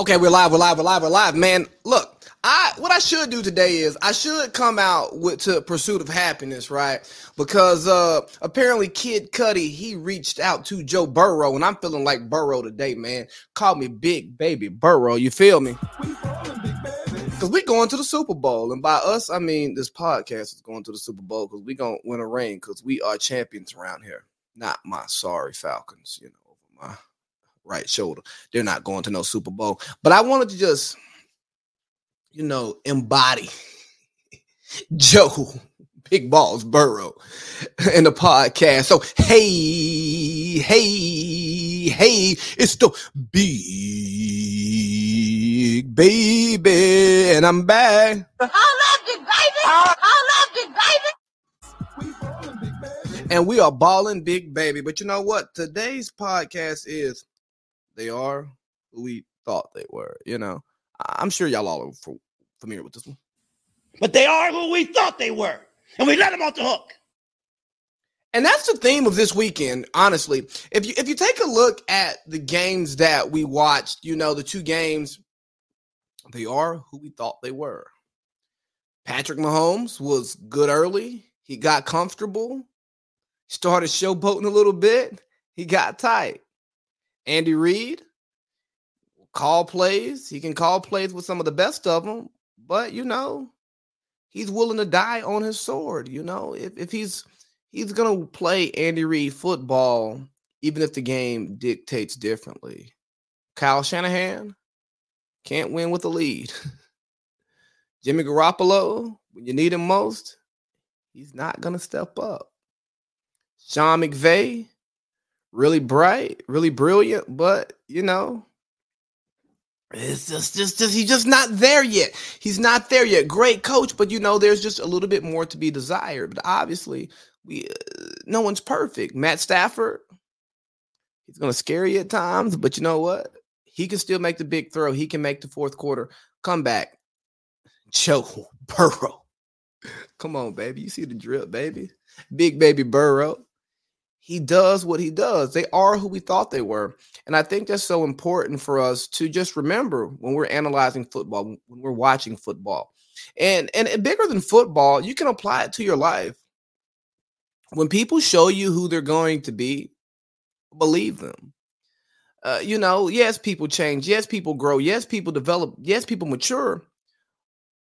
Okay, we're live, we're live, we're live, we're live. Man, look, I what I should do today is I should come out with to pursuit of happiness, right? Because uh apparently Kid Cudi, he reached out to Joe Burrow, and I'm feeling like Burrow today, man. Call me Big Baby Burrow, you feel me? Because we going to the Super Bowl. And by us, I mean this podcast is going to the Super Bowl because we gonna win a ring because we are champions around here. Not my sorry Falcons, you know, my right shoulder. They're not going to no Super Bowl. But I wanted to just, you know, embody Joe Big Balls Burrow in the podcast. So hey, hey, hey, it's the big baby, and I'm back. Holla, big baby. Ah. Holla, big baby. And we are balling big baby. But you know what? Today's podcast is they are who we thought they were. You know, I'm sure y'all all are familiar with this one. but they are who we thought they were, and we let them off the hook. And that's the theme of this weekend, honestly. If you if you take a look at the games that we watched, you know, the two games, they are who we thought they were. Patrick Mahomes was good early. He got comfortable, started showboating a little bit. He got tight. Andy Reid call plays. He can call plays with some of the best of them, but you know, he's willing to die on his sword. You know, if if he's he's gonna play Andy Reid football, even if the game dictates differently. Kyle Shanahan can't win with the lead. Jimmy Garoppolo, when you need him most, he's not gonna step up. Sean McVay, really bright, really brilliant, but you know, it's just, just, just, he's just not there yet. He's not there yet. Great coach, but you know, there's just a little bit more to be desired. But obviously, we, uh, no one's perfect. Matt Stafford, he's gonna scare you at times, but you know what? He can still make the big throw. He can make the fourth quarter comeback. Joe Burrow, come on, baby. You see the drip, baby. Big baby Burrow he does what he does. They are who we thought they were. And I think that's so important for us to just remember when we're analyzing football, when we're watching football. And and bigger than football, you can apply it to your life. When people show you who they're going to be, believe them. Uh, you know, yes, people change. Yes, people grow. Yes, people develop. Yes, people mature.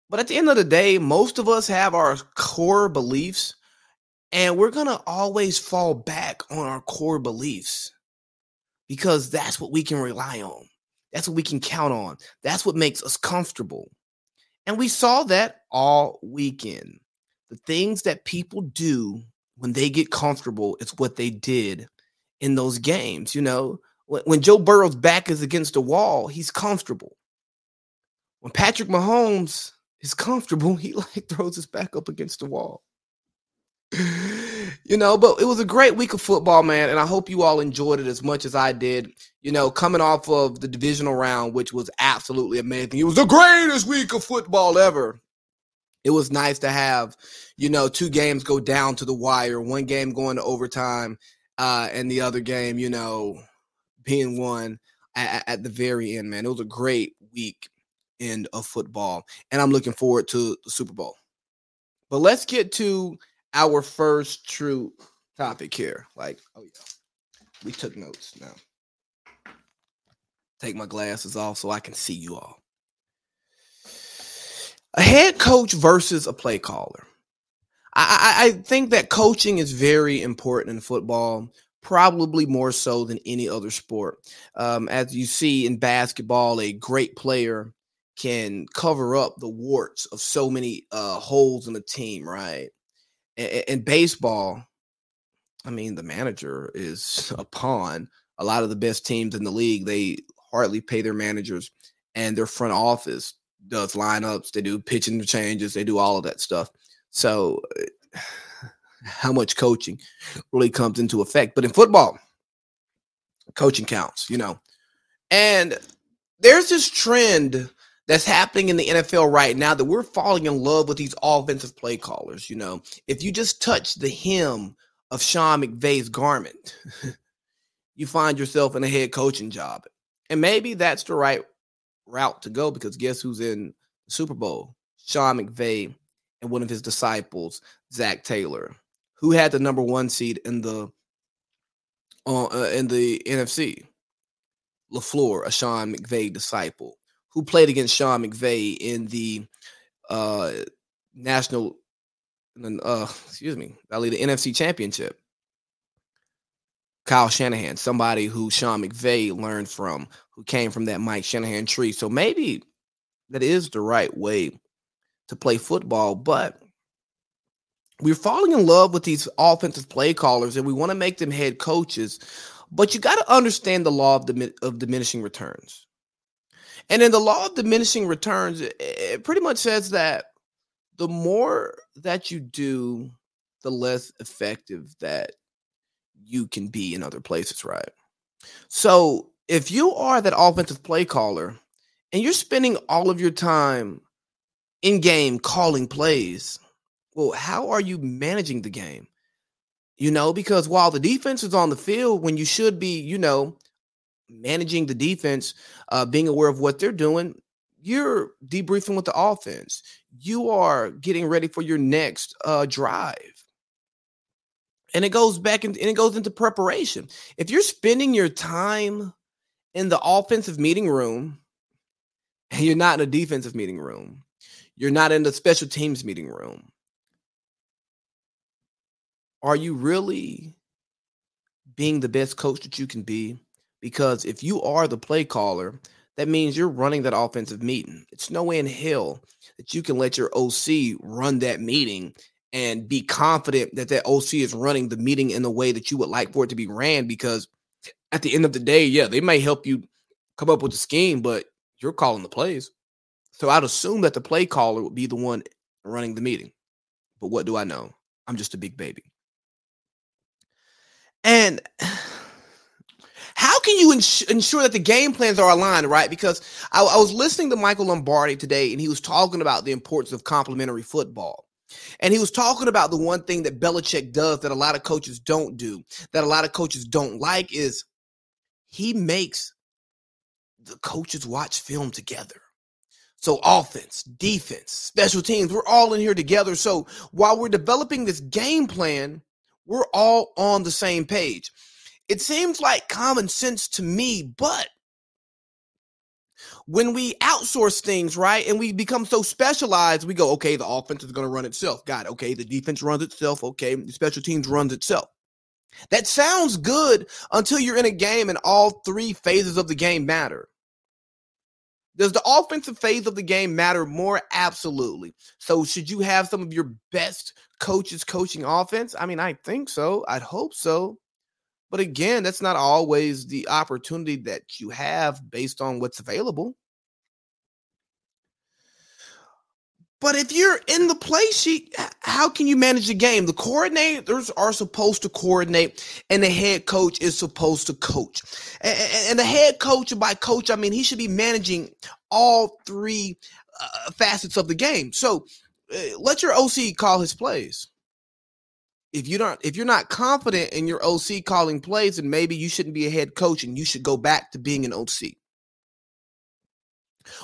But at the end of the day, most of us have our core beliefs and we're going to always fall back on our core beliefs because that's what we can rely on. That's what we can count on. That's what makes us comfortable. And we saw that all weekend. The things that people do when they get comfortable is what they did in those games. You know, when, when Joe Burrow's back is against the wall, he's comfortable. When Patrick Mahomes is comfortable, he like throws his back up against the wall you know, but it was a great week of football, man, and I hope you all enjoyed it as much as I did. You know, coming off of the divisional round, which was absolutely amazing. It was the greatest week of football ever. It was nice to have, you know, two games go down to the wire, one game going to overtime, uh, and the other game, you know, being won at, at the very end, man. It was a great week end of football, and I'm looking forward to the Super Bowl. But let's get to our first true topic here. Like, oh yeah, we took notes now. Take my glasses off so I can see you all. A head coach versus a play caller. I, I, think that coaching is very important in football, probably more so than any other sport. Um, as you see in basketball, a great player can cover up the warts of so many uh, holes in a team, right? In baseball, I mean, the manager is a pawn. A lot of the best teams in the league, they hardly pay their managers, and their front office does lineups, they do pitching changes, they do all of that stuff. So, eh, how much coaching really comes into effect? But in football, coaching counts, you know. And there's this trend that's happening in the NFL right now that we're falling in love with these offensive play callers. You know, if you just touch the hem of Sean McVay's garment, you find yourself in a head coaching job. And maybe that's the right route to go because guess who's in the Super Bowl? Sean McVay and one of his disciples, Zac Taylor, who had the number one seed in the uh, uh, in the NFC. LaFleur, a Sean McVay disciple, who played against Sean McVay in the uh, national, uh, excuse me, I the NFC Championship. Kyle Shanahan, somebody who Sean McVay learned from, who came from that Mike Shanahan tree. So maybe that is the right way to play football, but we're falling in love with these offensive play callers and we want to make them head coaches. But you got to understand the law of, dim- of diminishing returns. And in the law of diminishing returns, it pretty much says that the more that you do, the less effective that you can be in other places, right? So if you are that offensive play caller and you're spending all of your time in game calling plays, well, how are you managing the game? You know, because while the defense is on the field, when you should be, you know, managing the defense, uh, being aware of what they're doing, you're debriefing with the offense. You are getting ready for your next uh, drive. And it goes back in, and it goes into preparation. If you're spending your time in the offensive meeting room and you're not in a defensive meeting room, you're not in the special teams meeting room, are you really being the best coach that you can be? Because if you are the play caller, that means you're running that offensive meeting. It's no way in hell that you can let your OC run that meeting and be confident that that OC is running the meeting in the way that you would like for it to be ran. Because at the end of the day, yeah, they may help you come up with the scheme, but you're calling the plays. So I'd assume that the play caller would be the one running the meeting. But what do I know? I'm just a big baby. And how can you ins- ensure that the game plans are aligned, right? Because I, I, was listening to Michael Lombardi today, and he was talking about the importance of complementary football. And he was talking about the one thing that Belichick does that a lot of coaches don't do, that a lot of coaches don't like, is he makes the coaches watch film together. So offense, defense, special teams, we're all in here together. So while we're developing this game plan, we're all on the same page. It seems like common sense to me, but when we outsource things, right, and we become so specialized, we go, okay, the offense is going to run itself. God. Okay, the defense runs itself. Okay, the special teams runs itself. That sounds good until you're in a game and all three phases of the game matter. Does the offensive phase of the game matter more? Absolutely. So, should you have some of your best coaches coaching offense? I mean, I think so. I'd hope so. But again, that's not always the opportunity that you have based on what's available. But if you're in the play sheet, how can you manage the game? The coordinators are supposed to coordinate, and the head coach is supposed to coach. And the head coach, by coach, I mean he should be managing all three uh, facets of the game. So uh, let your OC call his plays. If you don't, if you're not confident in your OC calling plays, then maybe you shouldn't be a head coach, and you should go back to being an OC.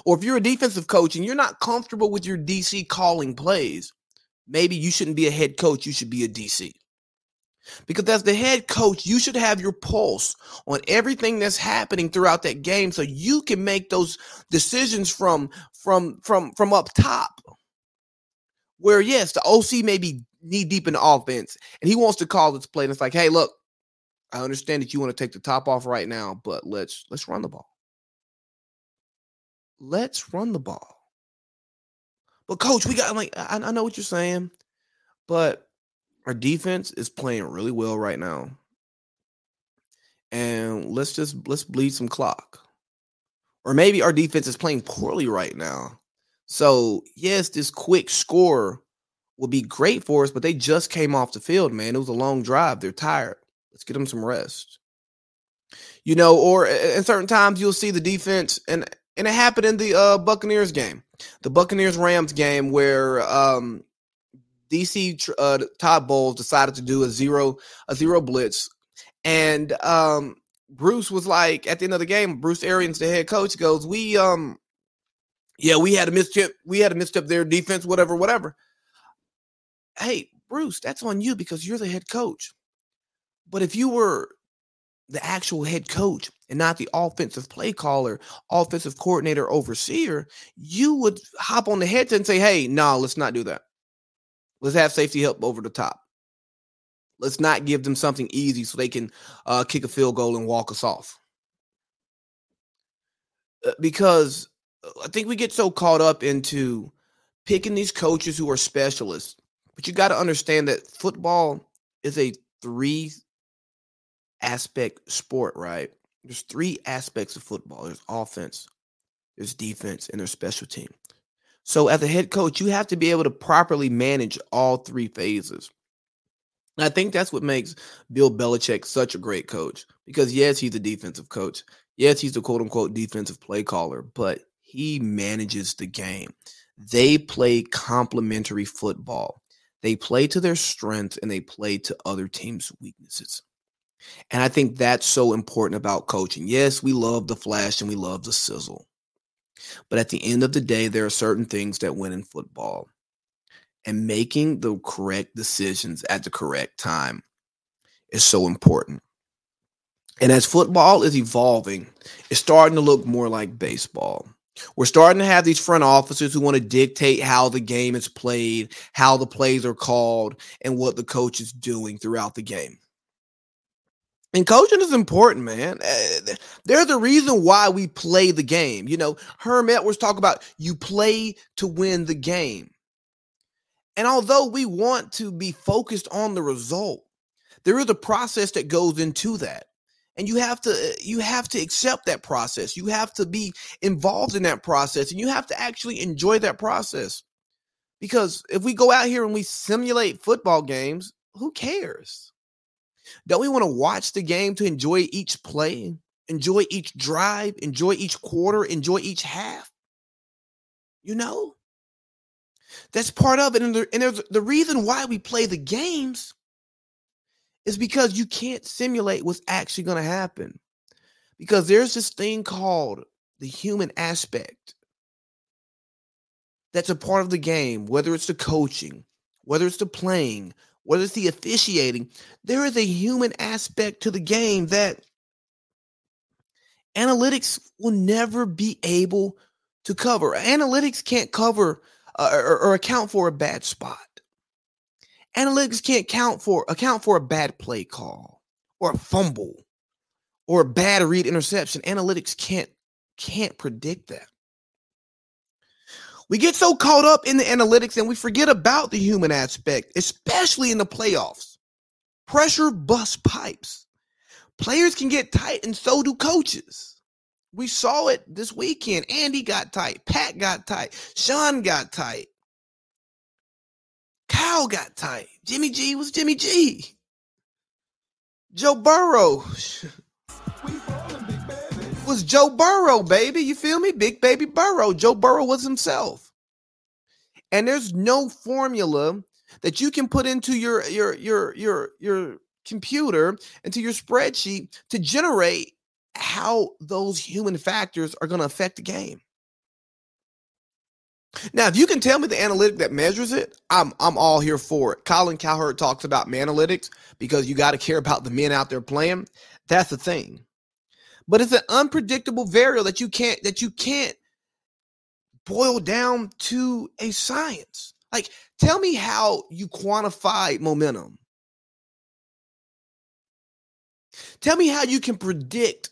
Or if you're a defensive coach and you're not comfortable with your DC calling plays, maybe you shouldn't be a head coach, you should be a DC. Because as the head coach, you should have your pulse on everything that's happening throughout that game so you can make those decisions from from from from up top. Where yes, the OC may be knee deep in offense and he wants to call this play and it's like, "Hey, look, I understand that you want to take the top off right now, but let's let's run the ball." let's run the ball. But coach, we got like I, I know what you're saying, but our defense is playing really well right now. And let's just let's bleed some clock. Or maybe our defense is playing poorly right now. So, yes, this quick score will be great for us, but they just came off the field, man. It was a long drive. They're tired. Let's get them some rest. You know, or at certain times you'll see the defense, and and it happened in the uh, Buccaneers game, the Buccaneers Rams game, where um, DC uh, Todd Bowles decided to do a zero a zero blitz, and um, Bruce was like at the end of the game, Bruce Arians, the head coach, goes, "We um Yeah, we had a misstep. We had a misstep there, defense, whatever, whatever. Hey, Bruce, that's on you because you're the head coach. But if you were the actual head coach and not the offensive play caller, offensive coordinator, overseer, you would hop on the headset and say, hey, no, nah, let's not do that. Let's have safety help over the top. Let's not give them something easy so they can uh, kick a field goal and walk us off. Uh, because uh, I think we get so caught up into picking these coaches who are specialists, but you got to understand that football is a three aspect sport, right? There's three aspects of football there's offense, there's defense, and there's special team. So, as a head coach, you have to be able to properly manage all three phases. And I think that's what makes Bill Belichick such a great coach because, yes, he's a defensive coach. Yes, he's the quote unquote defensive play caller, but he manages the game. They play complementary football. They play to their strengths and they play to other teams' weaknesses. And I think that's so important about coaching. Yes, we love the flash and we love the sizzle. But at the end of the day, there are certain things that win in football. And making the correct decisions at the correct time is so important. And as football is evolving, it's starting to look more like baseball. We're starting to have these front officers who want to dictate how the game is played, how the plays are called, and what the coach is doing throughout the game. And coaching is important, man. Eh, they're reason why we play the game. You know, Herm Edwards talk about you play to win the game. And although we want to be focused on the result, there is a process that goes into that. And you have to eh, you have to accept that process. You have to be involved in that process and you have to actually enjoy that process. Because if we go out here and we simulate football games, who cares? Don't we want to watch the game to enjoy each play, enjoy each drive, enjoy each quarter, enjoy each half? You know? That's part of it. And, there, and the reason why we play the games is because you can't simulate what's actually going to happen. Because there's this thing called the human aspect that's a part of the game, whether it's the coaching, whether it's the playing, whether it's the officiating, there is a human aspect to the game that analytics will never be able to cover. Analytics can't cover uh, or, or, account for a bad spot. Analytics can't count for account for a bad play call or a fumble or a bad read interception. Analytics can't can't predict that. We get so caught up in the analytics and we forget about the human aspect, especially in the playoffs. Pressure bust pipes. Players can get tight, and so do coaches. We saw it this weekend. Andy got tight. Pat got tight. Sean got tight. Kyle got tight. Jimmy G was Jimmy G. Joe Burrow was Joe Burrow, baby. You feel me? Big baby Burrow. Joe Burrow was himself. And there's no formula that you can put into your your your your your computer into your spreadsheet to generate how those human factors are going to affect the game. Now, if you can tell me the analytic that measures it, I'm I'm all here for it. Colin Cowherd talks about analytics because you got to care about the men out there playing. That's the thing but it's an unpredictable variable that you can't that you can't boil down to a science. Like, tell me how you quantify momentum. Tell me how you can predict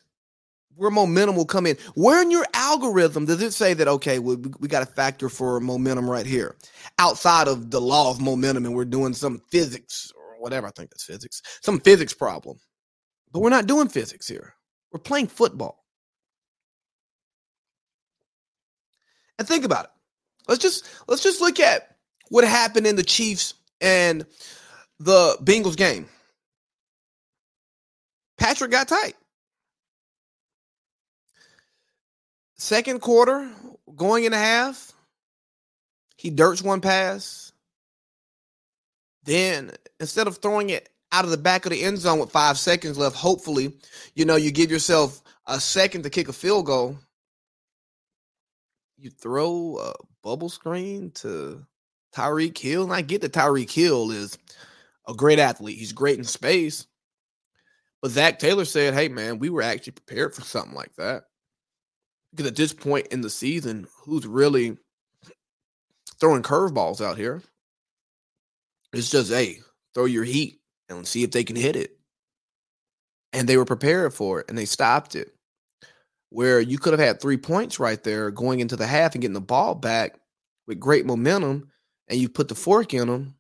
where momentum will come in. Where in your algorithm does it say that, okay, we, we got a factor for momentum right here outside of the law of momentum and we're doing some physics or whatever? I think that's physics, some physics problem. But we're not doing physics here. We're playing football. And think about it. Let's just let's just look at what happened in the Chiefs and the Bengals game. Patrick got tight. Second quarter, going in a half, he dirts one pass. Then instead of throwing it out of the back of the end zone with five seconds left. Hopefully, you know, you give yourself a second to kick a field goal. you throw a bubble screen to Tyreek Hill. And I get that Tyreek Hill is a great athlete. He's great in space. But Zac Taylor said, hey, man, we were actually prepared for something like that. Because at this point in the season, who's really throwing curveballs out here? It's just, hey, throw your heat and see if they can hit it. And they were prepared for it and they stopped it. Where you could have had three points right there going into the half and getting the ball back with great momentum, and you put the fork in them.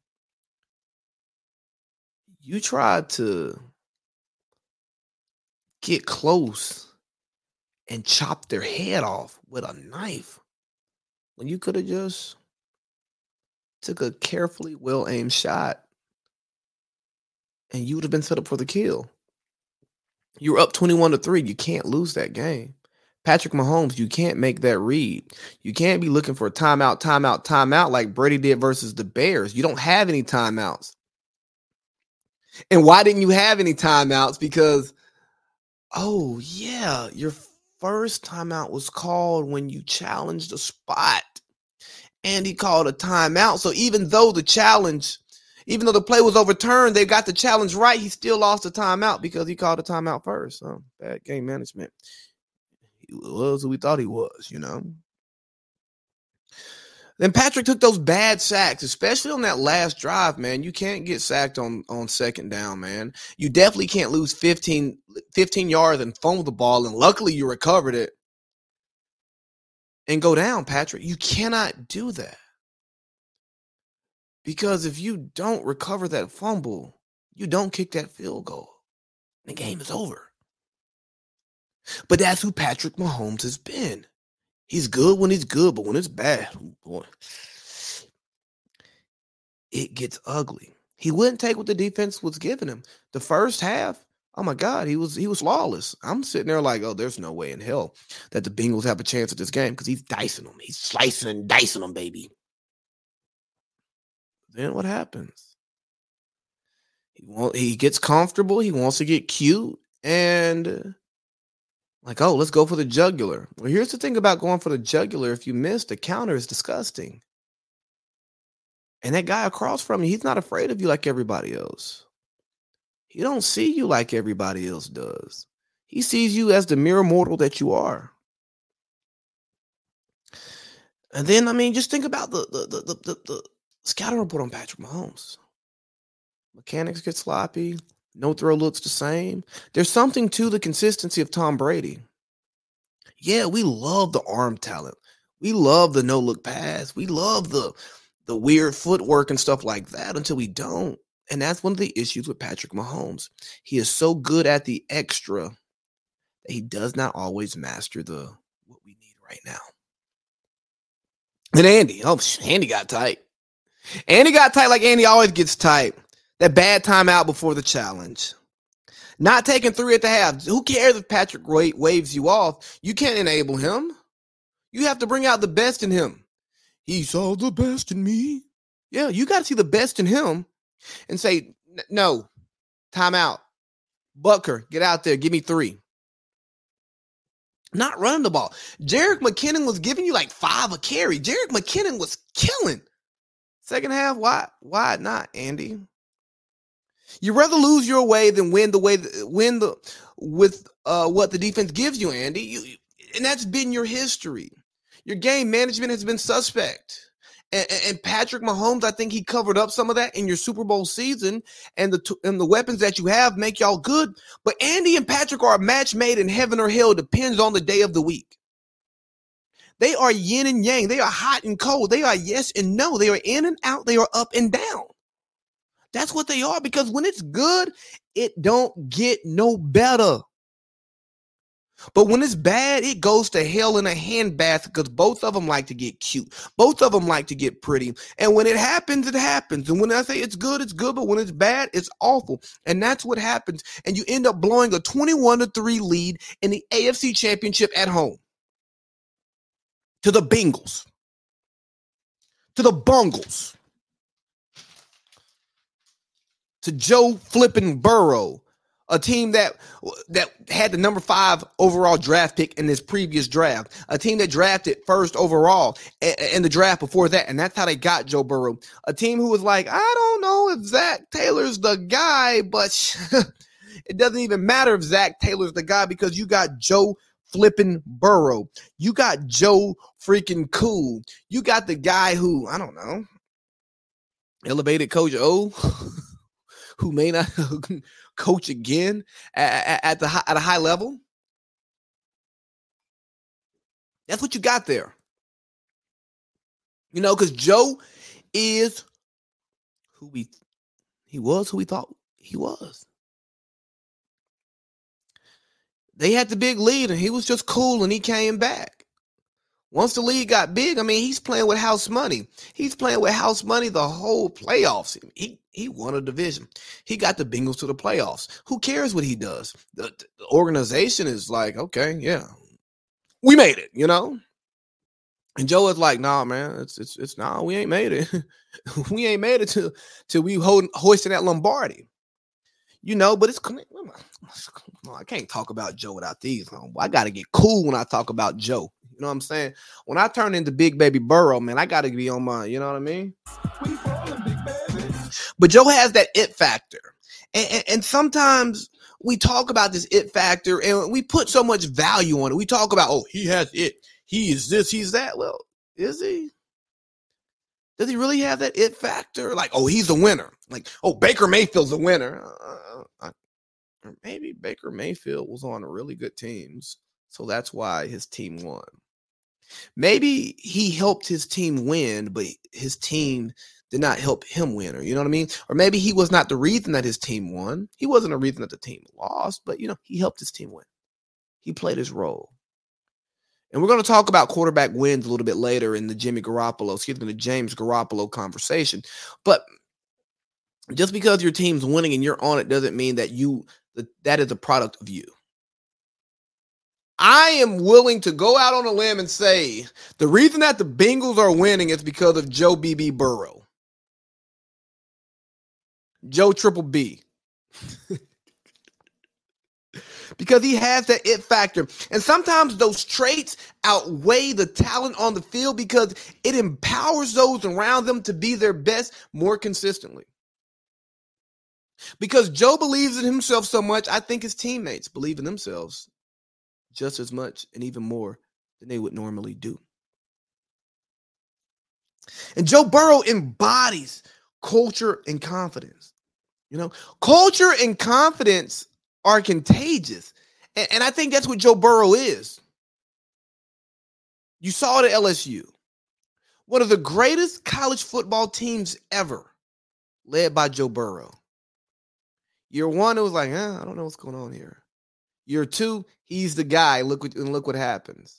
You tried to get close and chopped their head off with a knife when you could have just took a carefully well aimed shot and you would have been set up for the kill. You were up 21 to 3. You can't lose that game. Patrick Mahomes, you can't make that read. You can't be looking for a timeout, timeout, timeout like Brady did versus the Bears. You don't have any timeouts. And why didn't you have any timeouts? Because, oh, yeah, your first timeout was called when you challenged a spot. And he called a timeout. So even though the challenge even though the play was overturned, they got the challenge right. He still lost the timeout because he called a timeout first. So bad game management. He was who we thought he was, you know. Then Patrick took those bad sacks, especially on that last drive, man. You can't get sacked on, on second down, man. You definitely can't lose 15, 15 yards and fumble the ball. And luckily you recovered it and go down, Patrick. You cannot do that. Because if you don't recover that fumble, you don't kick that field goal. The game is over. But that's who Patrick Mahomes has been. He's good when he's good, but when it's bad, oh, boy, it gets ugly. He wouldn't take what the defense was giving him. The first half, oh my God, he was he was flawless. I'm sitting there like, oh, there's no way in hell that the Bengals have a chance at this game because he's dicing them. He's slicing and dicing them, baby. Then what happens? He want, he gets comfortable. He wants to get cute, and like, oh, let's go for the jugular. Well, here's the thing about going for the jugular. If you miss, the counter is disgusting. And that guy across from you, he's not afraid of you like everybody else. He don't see you like everybody else does. He sees you as the mere mortal that you are. And then, I mean, just think about the the the the, the, the scouting report on Patrick Mahomes. Mechanics get sloppy. No throw looks the same. There's something to the consistency of Tom Brady. Yeah, we love the arm talent. We love the no look pass. We love the the weird footwork and stuff like that until we don't. And that's one of the issues with Patrick Mahomes. He is so good at the extra that he does not always master the what we need right now. Then Andy, oh, Andy got tight. Andy got tight like Andy always gets tight. That bad timeout before the challenge. Not taking three at the half. Who cares if Patrick waves you off? You can't enable him. You have to bring out the best in him. He saw the best in me. Yeah, you got to see the best in him and say, no, timeout. Butker, get out there. Give me three. Not running the ball. Jerick McKinnon was giving you like five a carry. Jerick McKinnon was killing. Second half, why? Why not, Andy? You rather lose your way than win the way win the with uh, what the defense gives you, Andy. You, and that's been your history. Your game management has been suspect. And, and, Patrick Mahomes, I think he covered up some of that in your Super Bowl season, and the and the weapons that you have make y'all good. But Andy and Patrick are a match made in heaven or hell. Depends on the day of the week. They are yin and yang. They are hot and cold. They are yes and no. They are in and out. They are up and down. That's what they are because when it's good, it don't get no better. But when it's bad, it goes to hell in a handbath because both of them like to get cute. Both of them like to get pretty. And when it happens, it happens. And when I say it's good, it's good. But when it's bad, it's awful. And that's what happens. And you end up blowing a 21 to 3 lead in the AFC championship at home to the Bengals, to the Bungles, to Joe flipping Burrow, a team that that had the number five overall draft pick in this previous draft, a team that drafted first overall in the draft before that, and that's how they got Joe Burrow. A team who was like, I don't know if Zac Taylor's the guy, but it doesn't even matter if Zac Taylor's the guy because you got Joe flipping Burrow, you got Joe freaking cool, you got the guy who I don't know elevated Coach O, who may not coach again at, at the at a high level. That's what you got there. You know, because Joe is who we he was who we thought he was. They had the big lead and he was just cool and he came back. Once the league got big, I mean, he's playing with house money. He's playing with house money the whole playoffs. He he won a division. He got the Bengals to the playoffs. Who cares what he does? The, the organization is like, okay, yeah, we made it, you know. And Joe is like, nah, man, it's it's it's nah, we ain't made it. we ain't made it till till we hold hoisting that Lombardi. You know, but it's I can't talk about Joe without these. I got to get cool when I talk about Joe. You know what I'm saying? When I turn into Big Baby Burrow, man, I got to be on my, you know what I mean? But Joe has that it factor. And, and, and, sometimes we talk about this it factor and we put so much value on it. We talk about, oh, he has it. He is this, he's that. Well, is he? Does he really have that it factor? Like, oh, he's a winner. Like, oh, Baker Mayfield's a winner. Uh, uh, uh maybe Baker Mayfield was on really good teams. So that's why his team won. Maybe he helped his team win, but his team did not help him win, or you know what I mean? Or maybe he was not the reason that his team won. He wasn't a reason that the team lost, but you know, he helped his team win. He played his role. And we're going to talk about quarterback wins a little bit later in the Jimmy Garoppolo, excuse me, the James Garoppolo conversation. But just because your team's winning and you're on it doesn't mean that you that, that is a product of you. I am willing to go out on a limb and say the reason that the Bengals are winning is because of Joe BB Burrow. Joe Triple B. because he has that it factor. And sometimes those traits outweigh the talent on the field because it empowers those around them to be their best more consistently. Because Joe believes in himself so much, I think his teammates believe in themselves just as much and even more than they would normally do. And Joe Burrow embodies culture and confidence. You know, culture and confidence are contagious. And, and, I think that's what Joe Burrow is. You saw it at LSU, one of the greatest college football teams ever, led by Joe Burrow. Year one, it was like, eh, I don't know what's going on here. Year two, he's the guy. Look what and look what happens.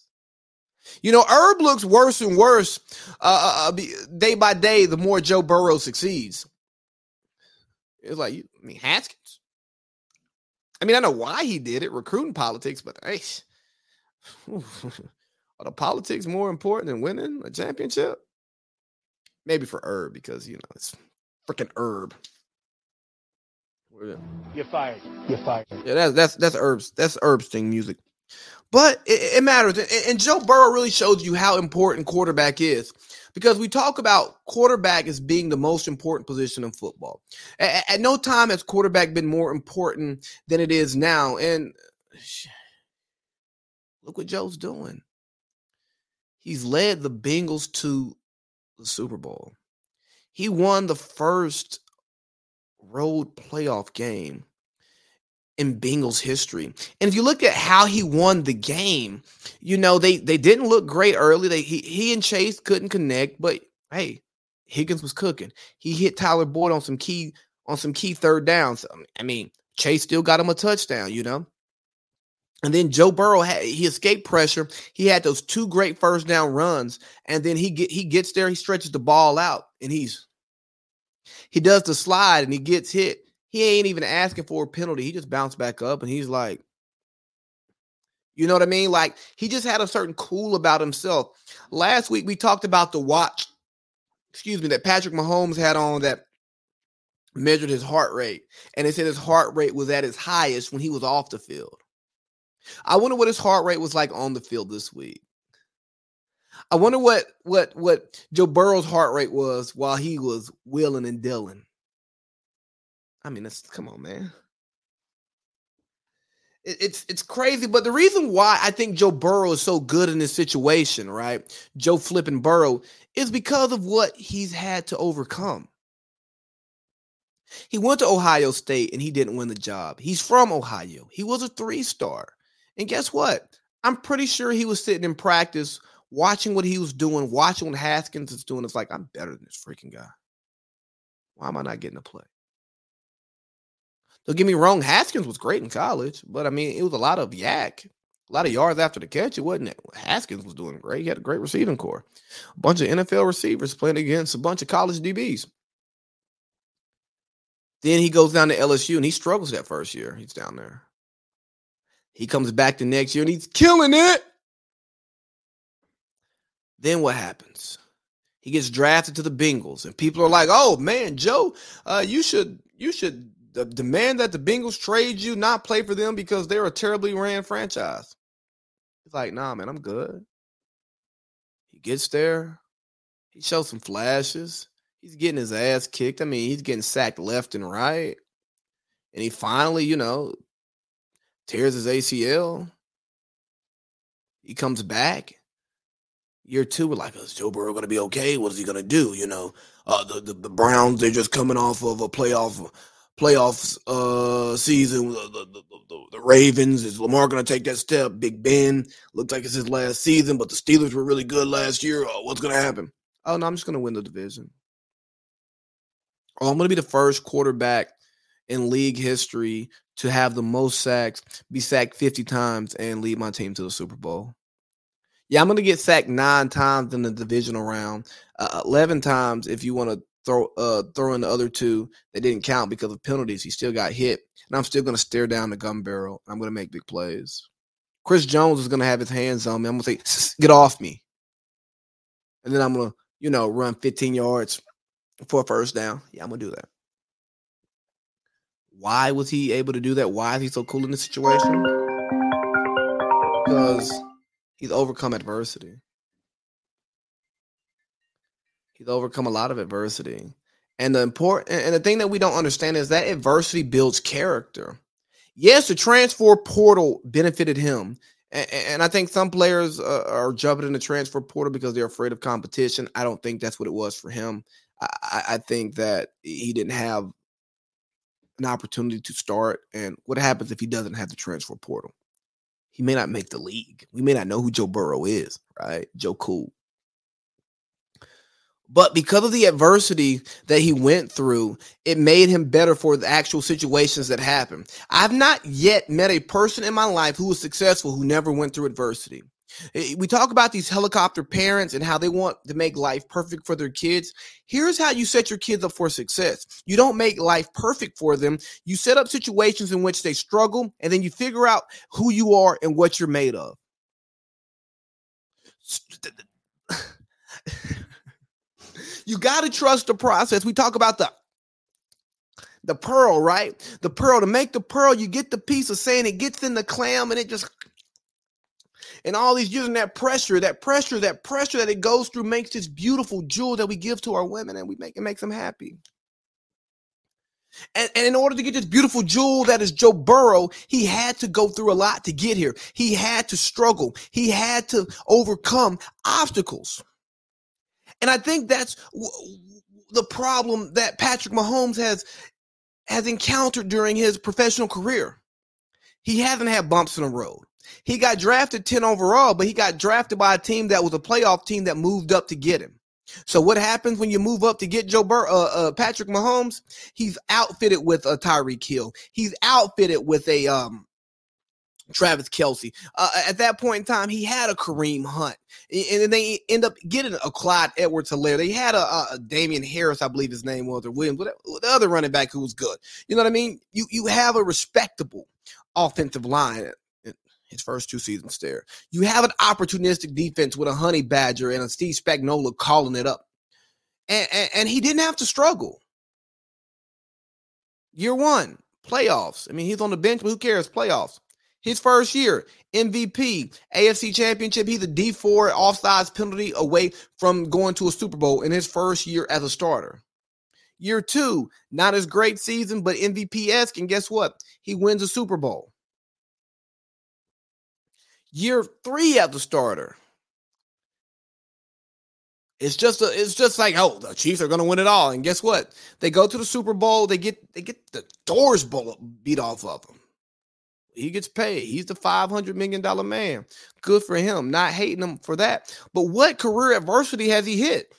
You know, Herb looks worse and worse uh, uh, uh day by day. The more Joe Burrow succeeds, it's like. I mean, Haskins. I mean, I know why he did it, recruiting politics, but hey, are the politics more important than winning a championship? Maybe for Herb because you know it's freaking Herb. You're fired. You're fired. Yeah, that's that's that's Herb's that's Herb's thing music. But it, it matters, and, and Joe Burrow really shows you how important quarterback is because we talk about quarterback as being the most important position in football. At, at, no time has quarterback been more important than it is now. And look what Joe's doing. He's led the Bengals to the Super Bowl. He won the first road playoff game in Bengals history. And if you look at how he won the game, you know, they they didn't look great early. They he, he and Chase couldn't connect, but hey, Higgins was cooking. He hit Tyler Boyd on some key on some key third downs. I mean, Chase still got him a touchdown, you know. And then Joe Burrow had he escaped pressure. He had those two great first down runs, and then he get he gets there, he stretches the ball out, and he's he does the slide and he gets hit. He ain't even asking for a penalty. He just bounced back up and he's like, you know what I mean? Like he just had a certain cool about himself. Last week we talked about the watch, excuse me, that Patrick Mahomes had on that measured his heart rate, and it said his heart rate was at its highest when he was off the field. I wonder what his heart rate was like on the field this week. I wonder what what what Joe Burrow's heart rate was while he was willing and dealing. I mean, that's come on, man. It, it's it's crazy, but the reason why I think Joe Burrow is so good in this situation, right? Joe flipping Burrow is because of what he's had to overcome. He went to Ohio State and he didn't win the job. He's from Ohio. He was a three star. And guess what? I'm pretty sure he was sitting in practice watching what he was doing, watching what Haskins is doing. It's like, I'm better than this freaking guy. Why am I not getting a play? Don't get me wrong, Haskins was great in college, but I mean, it was a lot of YAC, a lot of yards after the catch. It wasn't it? Haskins was doing great. He had a great receiving corps. A bunch of NFL receivers playing against a bunch of college DBs. Then he goes down to LSU and he struggles that first year. He's down there. He comes back the next year and he's killing it. Then what happens? He gets drafted to the Bengals, and people are like, "Oh man, Joe, uh, you should you should demand that the Bengals trade you, not play for them because they're a terribly ran franchise." He's like, "Nah, man, I'm good." He gets there, he shows some flashes. He's getting his ass kicked. I mean, he's getting sacked left and right, and he finally, you know, tears his ACL. He comes back year two, we're like, is Joe Burrow going to be okay? What is he going to do? You know, uh, the, the, the Browns they're just coming off of a playoff playoffs uh, season. The, the, the, the Ravens is Lamar going to take that step? Big Ben looks like it's his last season, but the Steelers were really good last year. Oh, what's going to happen? Oh no, I'm just going to win the division. Oh, I'm going to be the first quarterback in league history to have the most sacks, be sacked 50 times, and lead my team to the Super Bowl. Yeah, I'm going to get sacked nine times in the divisional round, uh, eleven times if you want to throw uh, throw in the other two that didn't count because of penalties. He still got hit, and I'm still going to stare down the gun barrel. I'm going to make big plays. Chris Jones is going to have his hands on me. I'm going to say, "Get off me," and then I'm going to, you know, run 15 yards for a first down. Yeah, I'm going to do that. Why was he able to do that? Why is he so cool in this situation? Because He's overcome adversity. He's overcome a lot of adversity. And the important and the thing that we don't understand is that adversity builds character. Yes, the transfer portal benefited him. And, and I think some players uh, are jumping in the transfer portal because they're afraid of competition. I don't think that's what it was for him. I, I think that he didn't have an opportunity to start. And what happens if he doesn't have the transfer portal? He may not make the league. We may not know who Joe Burrow is, right? Joe Cool. But because of the adversity that he went through, it made him better for the actual situations that happened. I've not yet met a person in my life who was successful who never went through adversity. Eh, we talk about these helicopter parents and how they want to make life perfect for their kids. Here's how you set your kids up for success. You don't make life perfect for them. You set up situations in which they struggle, and then you figure out who you are and what you're made of. you got to trust the process. We talk about the the pearl, right? The pearl to make the pearl, you get the piece of sand, it gets in the clam and it just and all these using that pressure, that pressure, that pressure that it goes through makes this beautiful jewel that we give to our women and we make it makes them happy. And, and in order to get this beautiful jewel that is Joe Burrow, he had to go through a lot to get here. He had to struggle. He had to overcome obstacles. And I think that's w- the problem that Patrick Mahomes has has encountered during his professional career. He hasn't had bumps in the road. He got drafted 10 overall, but he got drafted by a team that was a playoff team that moved up to get him. So what happens when you move up to get Joe Bur- uh, uh, Patrick Mahomes? He's outfitted with a Tyreek Hill. He's outfitted with a um, Travis Kelce. Uh, at that point in time, he had a Kareem Hunt, and then they end up getting a Clyde Edwards Helaire. They had a, a, Damien Harris, I believe his name was, or Williams, the other running back who was good. You know what I mean? You you have a respectable offensive line his first two seasons there. You have an opportunistic defense with a Honey Badger and a Steve Spagnuolo calling it up. And, and, and he didn't have to struggle. Year one, playoffs. I mean, he's on the bench, but who cares? Playoffs. His first year, MVP, AFC Championship. He's a Dee Ford offsides penalty away from going to a Super Bowl in his first year as a starter. Year two, not as great season, but MVP esque. And guess what? He wins a Super Bowl. Year three as a starter. It's just a, it's just like oh the Chiefs are going to win it all and guess what they go to the Super Bowl they get they get the doors beat off of them he gets paid. He's the $500 million man. Good for him. Not hating him for that. But what career adversity has he hit?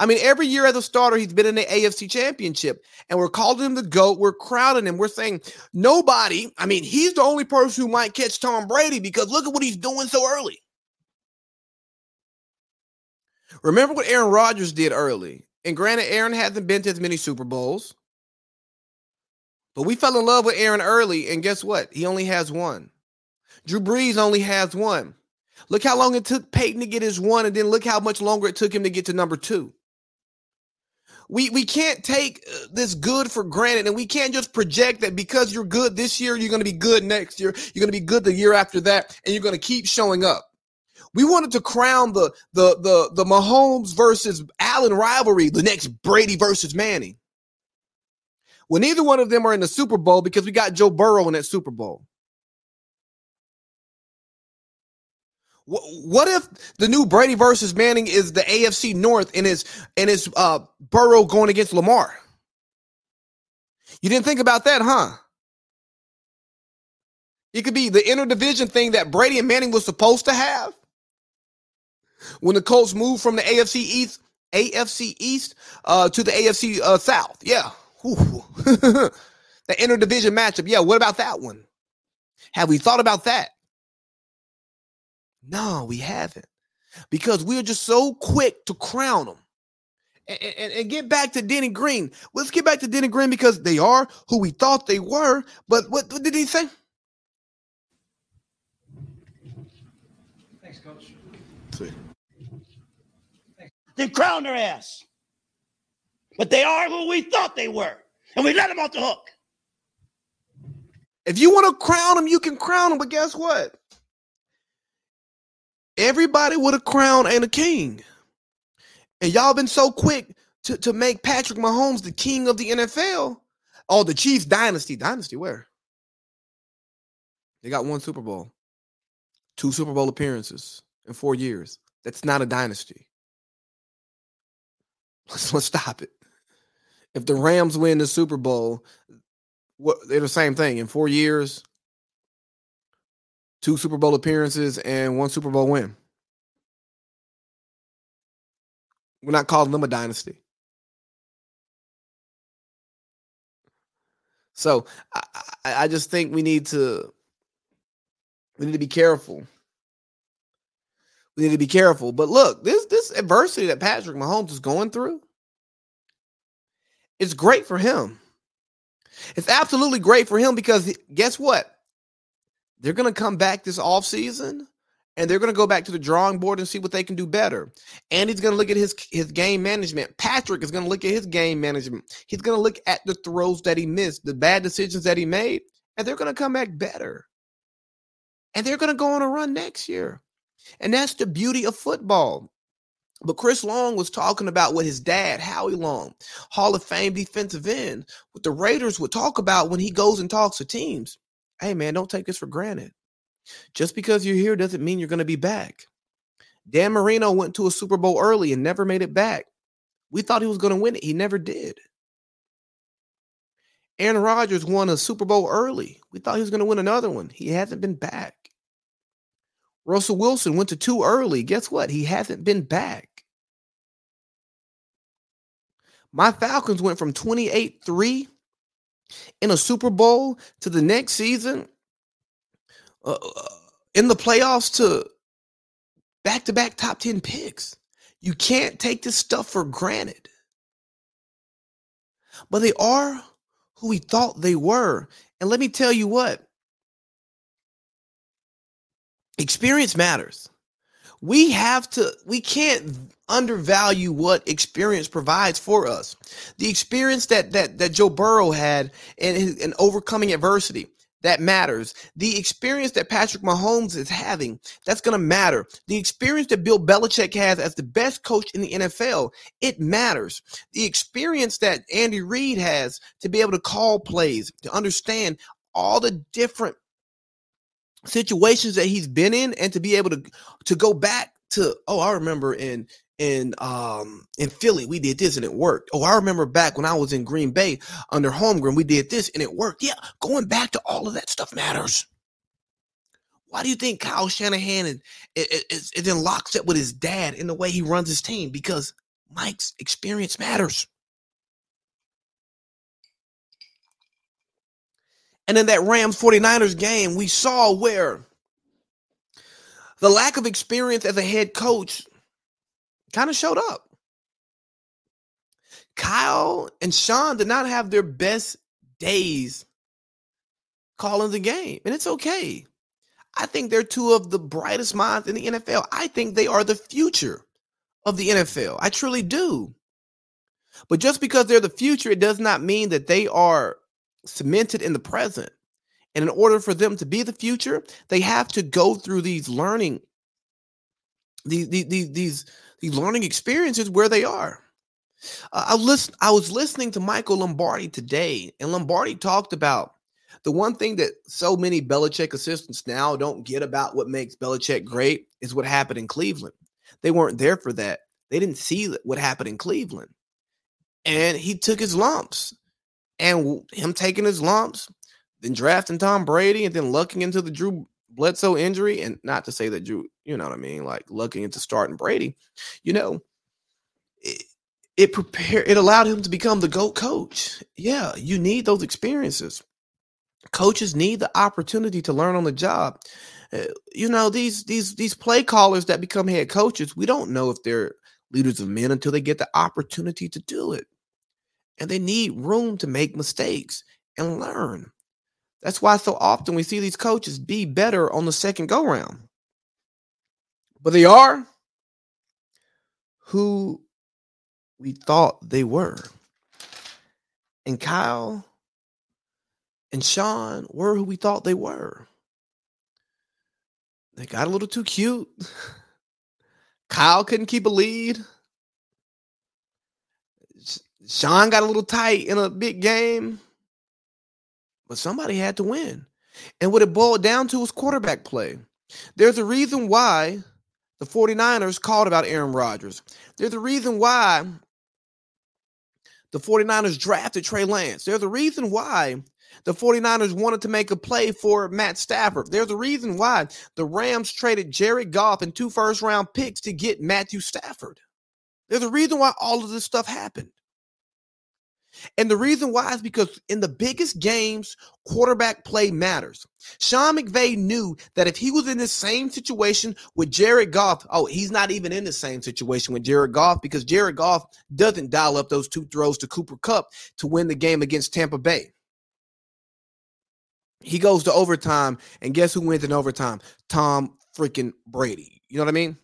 I mean, every year as a starter, he's been in the AFC championship, and we're calling him the GOAT. We're crowding him. We're saying nobody, I mean, he's the only person who might catch Tom Brady because look at what he's doing so early. Remember what Aaron Rodgers did early. And granted, Aaron hasn't been to as many Super Bowls. But we fell in love with Aaron early, and guess what? He only has one. Drew Brees only has one. Look how long it took Peyton to get his one, and then look how much longer it took him to get to number two. We we can't take uh, this good for granted, and we can't just project that because you're good this year, you're going to be good next year. You're going to be good the year after that, and you're going to keep showing up. We wanted to crown the the the the Mahomes versus Allen rivalry, the next Brady versus Manning. Well, neither one of them are in the Super Bowl because we got Joe Burrow in that Super Bowl. What if the new Brady versus Manning is the AFC North and is and is uh Burrow going against Lamar? You didn't think about that, huh? It could be the interdivision thing that Brady and Manning was supposed to have. When the Colts moved from the AFC East, AFC East uh, to the AFC uh, South. Yeah. the interdivision matchup. Yeah, what about that one? Have we thought about that? No, we haven't. Because we're just so quick to crown them. And, and, and, get back to Denny Green. Let's get back to Denny Green because they are who we thought they were. But what, what did he say? Thanks, Coach. See. They crowned their ass but they are who we thought they were, and we let them off the hook. If you want to crown them, you can crown them, but guess what? Everybody with a crown ain't a king. And y'all been so quick to, to make Patrick Mahomes the king of the NFL. Oh, the Chiefs dynasty. Dynasty where? They got one Super Bowl, two Super Bowl appearances in four years. That's not a dynasty. Let's, let's stop it if the Rams win the Super Bowl, what they're the same thing in four years, two Super Bowl appearances and one Super Bowl win. We're not calling them a dynasty. So I, I just think we need to we need to be careful. We need to be careful. But look, this this adversity that Patrick Mahomes is going through, it's great for him. It's absolutely great for him because guess what? They're going to come back this off season and they're going to go back to the drawing board and see what they can do better. And he's going to look at his his game management. Patrick is going to look at his game management. He's going to look at the throws that he missed, the bad decisions that he made, and they're going to come back better. And they're going to go on a run next year. And that's the beauty of football. But Chris Long was talking about what his dad, Howie Long, Hall of Fame defensive end, what the Raiders would talk about when he goes and talks to teams. Hey, man, don't take this for granted. Just because you're here doesn't mean you're going to be back. Dan Marino went to a Super Bowl early and never made it back. We thought he was going to win it. He never did. Aaron Rodgers won a Super Bowl early. We thought he was going to win another one. He hasn't been back. Russell Wilson went to two early. Guess what? He hasn't been back. My Falcons went from 28 3 in a Super Bowl to the next season uh, uh in the playoffs to back to back top 10 picks. You can't take this stuff for granted. But they are who we thought they were. And let me tell you what experience matters. We have to we can't undervalue what experience provides for us. The experience that that that joe burrow had in, in overcoming adversity that matters. The experience that patrick mahomes is having that's going to matter. The experience that bill belichick has as the best coach in the nfl it matters. The experience that andy reid has to be able to call plays to understand all the different situations that he's been in and to be able to to go back to oh I remember in in um in Philly we did this and it worked. Oh I remember back when I was in Green Bay under Holmgren we did this and it worked. Yeah, going back to all of that stuff matters. Why do you think Kyle Shanahan is, is, is in lockstep with his dad in the way he runs his team? Because Mike's experience matters. And in that Rams 49ers game, we saw where the lack of experience as a head coach kind of showed up. Kyle and Sean did not have their best days calling the game, and it's okay. I think they're two of the brightest minds in the NFL. I think they are the future of the NFL. I truly do. But just because they're the future, it does not mean that they are cemented in the present. And in order for them to be the future, they have to go through these learning, these these these these learning experiences where they are. Uh, I listen. I was listening to Michael Lombardi today, and Lombardi talked about the one thing that so many Belichick assistants now don't get about what makes Belichick great is what happened in Cleveland. They weren't there for that. They didn't see what happened in Cleveland, and he took his lumps and him taking his lumps, then drafting Tom Brady, and then looking into the Drew Bledsoe injury, and not to say that Drew, you know what I mean, like looking into starting Brady, you know, it, it prepared, it allowed him to become the GOAT coach. Yeah, you need those experiences. Coaches need the opportunity to learn on the job. Uh, you know, these these these play callers that become head coaches, we don't know if they're leaders of men until they get the opportunity to do it and they need room to make mistakes and learn. That's why so often we see these coaches be better on the second go round. But they are who we thought they were. And Kyle and Sean were who we thought they were. They got a little too cute. Kyle couldn't keep a lead. Sean got a little tight in a big game, but somebody had to win. And what it boiled down to was quarterback play. There's a reason why the 49ers called about Aaron Rodgers. There's a reason why the 49ers drafted Trey Lance. There's a reason why the 49ers wanted to make a play for Matt Stafford. There's a reason why the Rams traded Jared Goff and two first round picks to get Matthew Stafford. There's a reason why all of this stuff happened. And the reason why is because in the biggest games, quarterback play matters. Sean McVay knew that if he was in the same situation with Jared Goff, oh, he's not even in the same situation with Jared Goff because Jared Goff doesn't dial up those two throws to Cooper Kupp to win the game against Tampa Bay. He goes to overtime, and guess who wins in overtime? Tom freaking Brady. You know what I mean?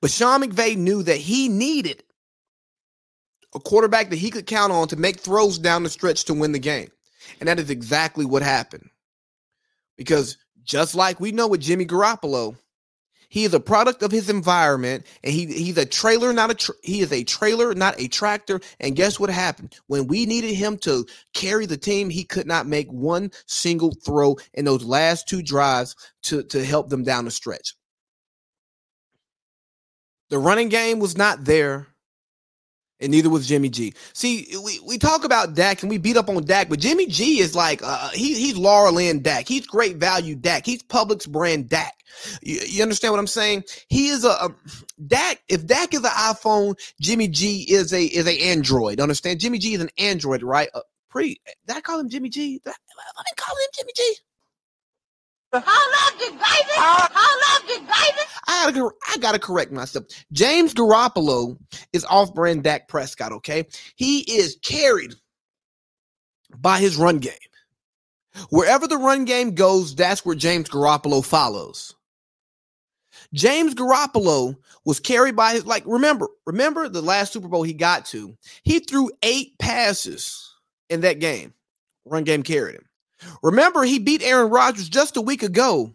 But Sean McVay knew that he needed a quarterback that he could count on to make throws down the stretch to win the game. And that is exactly what happened. Because just like we know with Jimmy Garoppolo, he is a product of his environment, and he he's a trailer, not a tra- he is a trailer, not a tractor. And guess what happened when we needed him to carry the team? He could not make one single throw in those last two drives to to help them down the stretch. The running game was not there and neither was Jimmy G. See, we, we talk about Dak and we beat up on Dak, but Jimmy G is like uh, he he's Laura Lynn Dak. He's great value Dak. He's Publix brand Dak. You, you understand what I'm saying? He is a, a Dak. If Dak is an iPhone, Jimmy G is a is a Android. Understand? Jimmy G is an Android, right? Uh, pretty. Did I call him Jimmy G? Did I, me call him Jimmy G. Hold up, David. Hold up, David. I gotta, I gotta correct myself. James Garoppolo is off-brand Dak Prescott. Okay, he is carried by his run game. Wherever the run game goes, that's where James Garoppolo follows. James Garoppolo was carried by his like remember, remember the last Super Bowl he got to. He threw 8 passes in that game. Run game carried him. Remember he beat Aaron Rodgers just a week ago.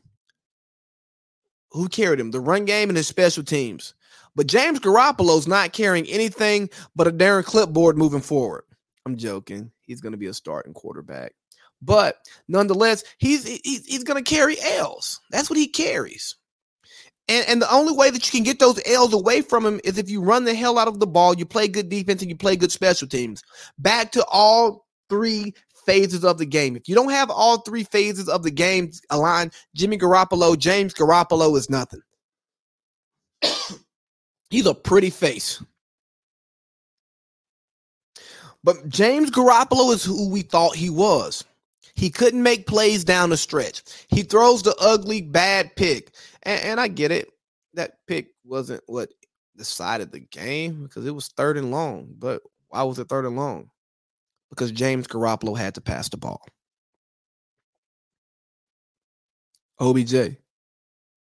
Who carried him? The run game and his special teams. But James Garoppolo's not carrying anything but a darn clipboard moving forward. I'm joking. He's going to be a starting quarterback. But nonetheless, he's he's, he's going to carry L's. That's what he carries. And, and the only way that you can get those L's away from him is if you run the hell out of the ball, you play good defense, and you play good special teams. Back to all three phases of the game. If you don't have all three phases of the game aligned, Jimmy Garoppolo, James Garoppolo is nothing. He's a pretty face. But James Garoppolo is who we thought he was. He couldn't make plays down the stretch. He throws the ugly, bad pick. And, and I get it. That pick wasn't what decided the game because it was third and long. But why was it third and long? Because James Garoppolo had to pass the ball. OBJ,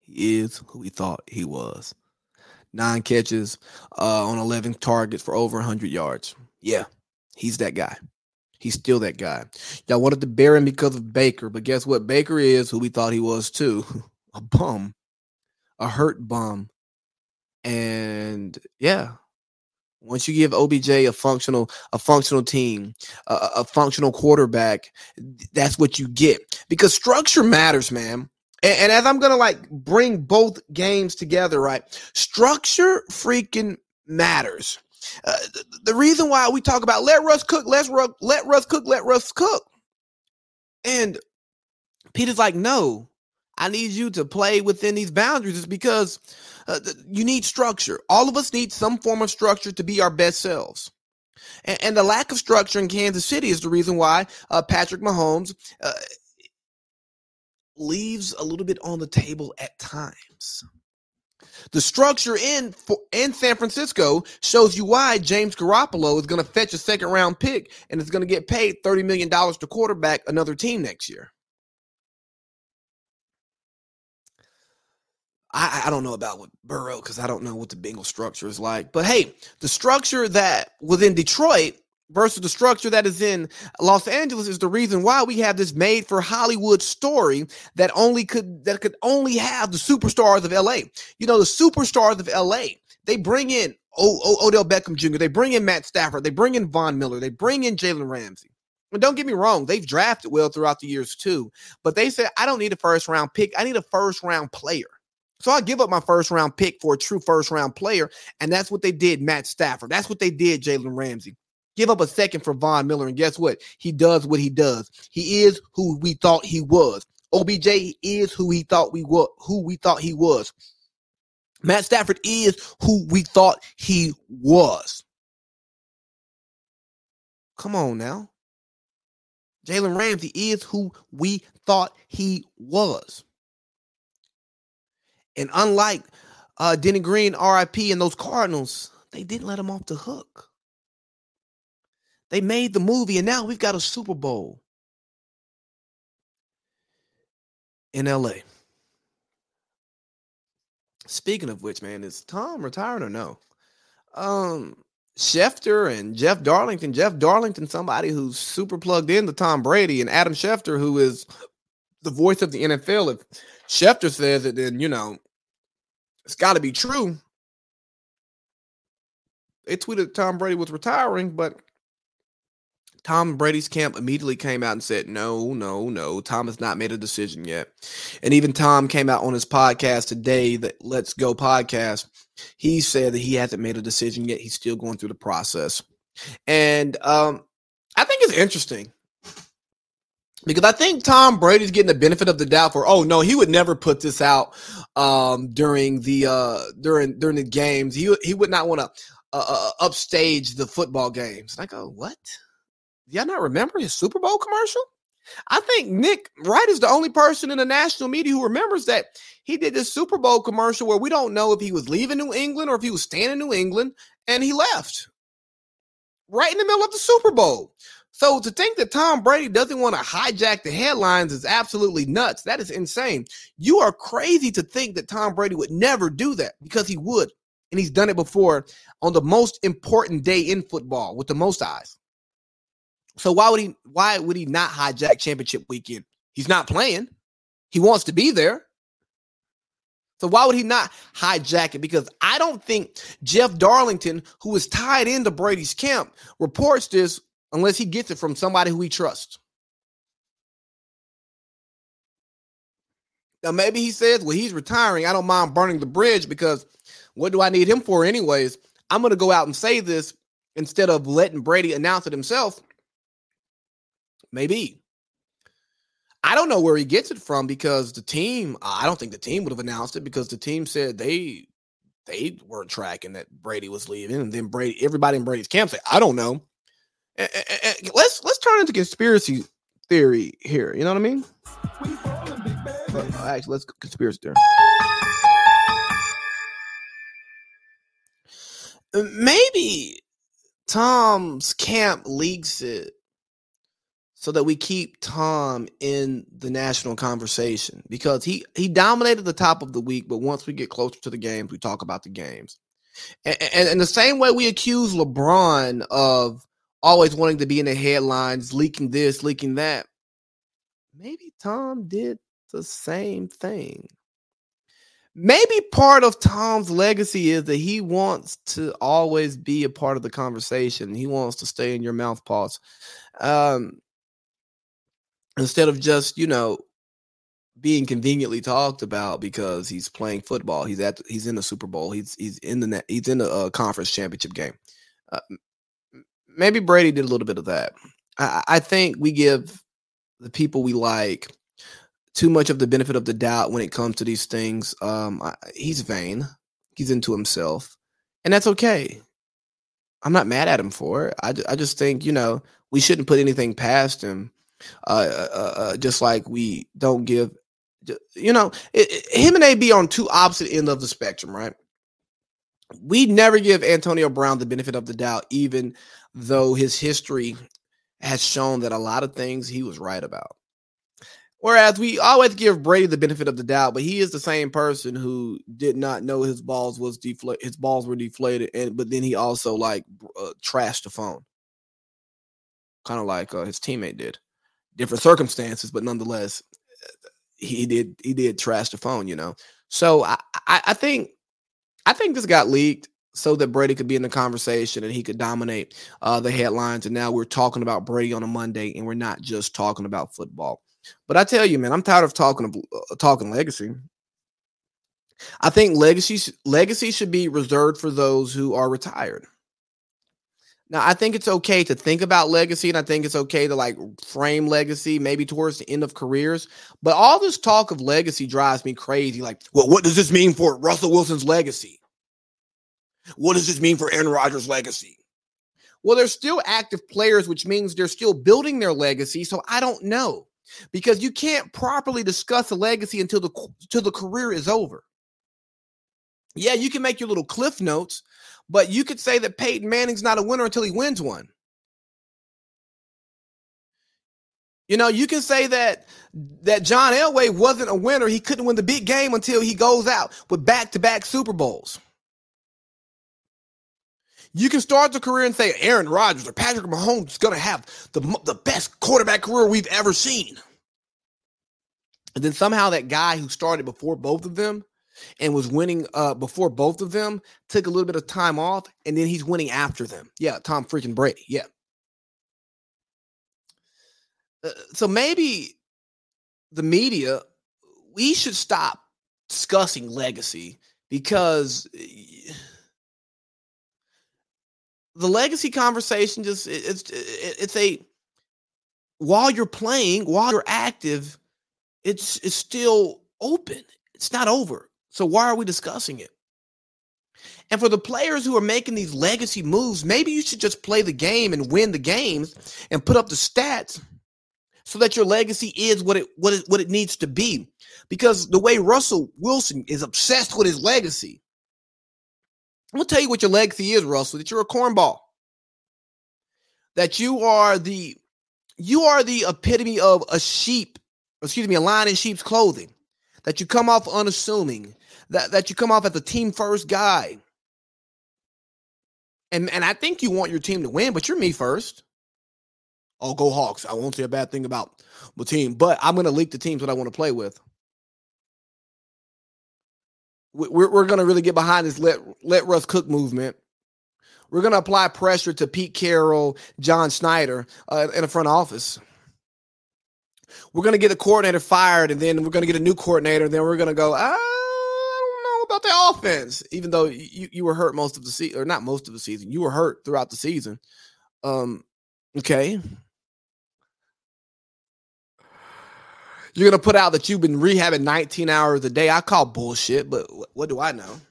he is who we thought he was. Nine catches uh, on 11 targets for over 100 yards. Yeah, he's that guy. He's still that guy. Y'all wanted to bear him because of Baker, but guess what? Baker is who we thought he was too a bum, a hurt bum. And yeah, once you give OBJ a functional, a functional team, a, a functional quarterback, that's what you get because structure matters, man. And, and as I'm gonna like bring both games together, right? Structure freaking matters. Uh, the, the, reason why we talk about let Russ cook, let Russ, let Russ cook, let Russ cook. And Peter's like, no, I need you to play within these boundaries is because uh, you need structure. All of us need some form of structure to be our best selves. And, and the lack of structure in Kansas City is the reason why uh, Patrick Mahomes uh, leaves a little bit on the table at times. The structure in in San Francisco shows you why James Garoppolo is going to fetch a second round pick and is going to get paid $30 million to quarterback another team next year. I, I don't know about what Burrow because I don't know what the Bengal structure is like. But hey, the structure that was in Detroit versus the structure that is in Los Angeles is the reason why we have this made for Hollywood story that only could that could only have the superstars of LA. You know, the superstars of LA. They bring in o- o- Odell Beckham Jr. They bring in Matt Stafford. They bring in Von Miller. They bring in Jalen Ramsey. And don't get me wrong, they've drafted well throughout the years too. But they said, I don't need a first round pick. I need a first round player. So I give up my first round pick for a true first round player. And that's what they did, Matt Stafford. That's what they did, Jalen Ramsey give up a second for Von Miller. And guess what? He does what he does. He is who we thought he was. OBJ is who he thought we were, who we thought he was. Matt Stafford is who we thought he was. Come on now. Jalen Ramsey is who we thought he was. And unlike uh, Denny Green, RIP, and those Cardinals, they didn't let him off the hook. They made the movie, and now we've got a Super Bowl in LA. Speaking of which, man, is Tom retired or no? Um, Schefter and Jeff Darlington. Jeff Darlington, somebody who's super plugged into Tom Brady, and Adam Schefter, who is the voice of the NFL. If Schefter says it, then you know it's got to be true. They tweeted Tom Brady was retiring, but Tom Brady's camp immediately came out and said, no, no, no, Tom has not made a decision yet. And even Tom came out on his podcast today, the Let's Go podcast. He said that he hasn't made a decision yet. He's still going through the process. And um, I think it's interesting because I think Tom Brady's getting the benefit of the doubt for, oh no, he would never put this out um, during the uh, during during the games. He he would not want to uh, uh, upstage the football games. And I go, what? y'all not remember his Super Bowl commercial? I think Nick Wright is the only person in the national media who remembers that he did this Super Bowl commercial where we don't know if he was leaving New England or if he was staying in New England, and he left right in the middle of the Super Bowl. So to think that Tom Brady doesn't want to hijack the headlines is absolutely nuts. That is insane. You are crazy to think that Tom Brady would never do that because he would. And he's done it before on the most important day in football with the most eyes. So why would he why would he not hijack championship weekend? He's not playing. He wants to be there. So why would he not hijack it? Because I don't think Jeff Darlington, who is tied into Brady's camp, reports this unless he gets it from somebody who he trusts. Now maybe he says, "Well, he's retiring. I don't mind burning the bridge because what do I need him for anyways? I'm going to go out and say this instead of letting Brady announce it himself." Maybe. I don't know where he gets it from because the team, I don't think the team would have announced it because the team said they they weren't tracking that Brady was leaving. And then Brady, everybody in Brady's camp said, I don't know. Eh, eh, eh, let's let's turn into conspiracy theory here. You know what I mean? actually, let's conspiracy theory. Maybe Tom's camp leaks it so that we keep Tom in the national conversation because he he dominated the top of the week, but once we get closer to the games, we talk about the games. And, and, and the same way we accuse LeBron of always wanting to be in the headlines, leaking this, leaking that, maybe Tom did the same thing. Maybe part of Tom's legacy is that he wants to always be a part of the conversation. He wants to stay in your mouth pause. Um, instead of just you know being conveniently talked about because he's playing football. He's at he's in the Super Bowl. He's he's in the he's in uh, conference championship game. Uh, maybe Brady did a little bit of that. I, I think we give the people we like too much of the benefit of the doubt when it comes to these things. Um, I, he's vain. He's into himself, and that's okay. I'm not mad at him for it. I, I just think you know we shouldn't put anything past him uh, uh, uh, just like we don't give, you know, it, it, him and AB on two opposite ends of the spectrum, right? We never give Antonio Brown the benefit of the doubt, even though his history has shown that a lot of things he was right about. Whereas we always give Brady the benefit of the doubt, but he is the same person who did not know his balls was deflated. His balls were deflated, and but then he also like uh, trashed the phone, kind of like uh, his teammate did different circumstances, but nonetheless, he did he did trash the phone, you know. So I, I, I think I think this got leaked so that Brady could be in the conversation and he could dominate uh, the headlines. And now we're talking about Brady on a Monday, and we're not just talking about football. But I tell you, man, I'm tired of talking of uh, talking legacy. I think legacy legacy should be reserved for those who are retired. Now, I think it's okay to think about legacy and I think it's okay to like frame legacy maybe towards the end of careers. But all this talk of legacy drives me crazy. Like, well, what does this mean for Russell Wilson's legacy? What does this mean for Aaron Rodgers' legacy? Well, they're still active players, which means they're still building their legacy. So I don't know because you can't properly discuss a legacy until the until the career is over. Yeah, you can make your little cliff notes, but you could say that Peyton Manning's not a winner until he wins one. You know, you can say that that John Elway wasn't a winner. He couldn't win the big game until he goes out with back-to-back Super Bowls. You can start the career and say Aaron Rodgers or Patrick Mahomes is going to have the, the best quarterback career we've ever seen. And then somehow that guy who started before both of them and was winning uh, before both of them, took a little bit of time off, and then he's winning after them. Yeah, Tom freaking Brady. Yeah. Uh, so maybe the media, we should stop discussing legacy because the legacy conversation just it's it's a while you're playing while you're active it's it's still open it's not over so why are we discussing it? And for the players who are making these legacy moves, maybe you should just play the game and win the games and put up the stats so that your legacy is what it what it what it needs to be. Because the way Russell Wilson is obsessed with his legacy, I'm gonna tell you what your legacy is, Russell. That you're a cornball. That you are the you are the epitome of a sheep, excuse me, a lion in sheep's clothing. That you come off unassuming, that, that you come off as a team first guy. And and I think you want your team to win, but you're me first. I'll go Hawks. I won't say a bad thing about my team, but I'm gonna leak the teams that I want to play with. We're, we're gonna really get behind this let let Russ cook movement. We're gonna apply pressure to Pete Carroll, John Schneider uh, in the front office we're going to get the coordinator fired and then we're going to get a new coordinator and then we're going to go know about the offense even though you, you were hurt most of the season or not most of the season you were hurt throughout the season. Um okay. You're to put out that you've been rehabbing 19 hours a day. I call bullshit but what do i know?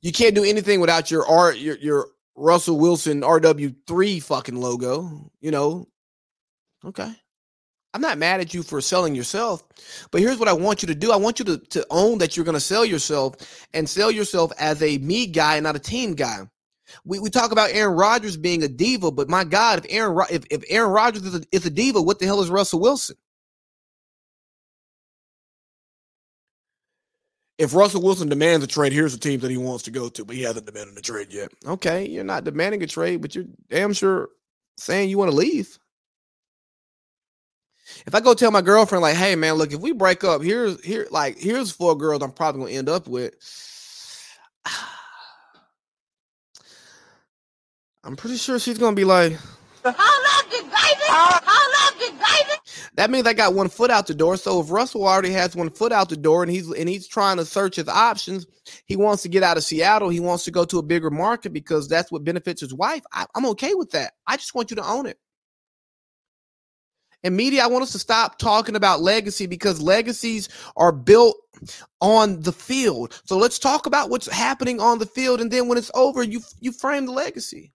You can't do anything without your art your, your russell wilson rw3 fucking logo you know? Okay I'm not mad at you for selling yourself, but here's what I want you to do. I want you to, to own that you're going to sell yourself and sell yourself as a me guy, and not a team guy. We, we talk about Aaron Rodgers being a diva, but my God, if Aaron if, if Aaron Rodgers is a, is a diva, what the hell is Russell Wilson? If Russell Wilson demands a trade, here's the teams that he wants to go to, but he hasn't demanded a trade yet. Okay, you're not demanding a trade, but you're damn sure saying you want to leave. If I go tell my girlfriend, like, hey man, look, if we break up, here's here, like, here's four girls I'm probably gonna end up with. I'm pretty sure she's gonna be like, Oh love you, baby. that means I got one foot out the door. So if Russell already has one foot out the door and he's and he's trying to search his options, he wants to get out of Seattle. He wants to go to a bigger market because that's what benefits his wife. I, I'm okay with that. I just want you to own it. And media, I want us to stop talking about legacy because legacies are built on the field. So let's talk about what's happening on the field, and then when it's over, you you frame the legacy.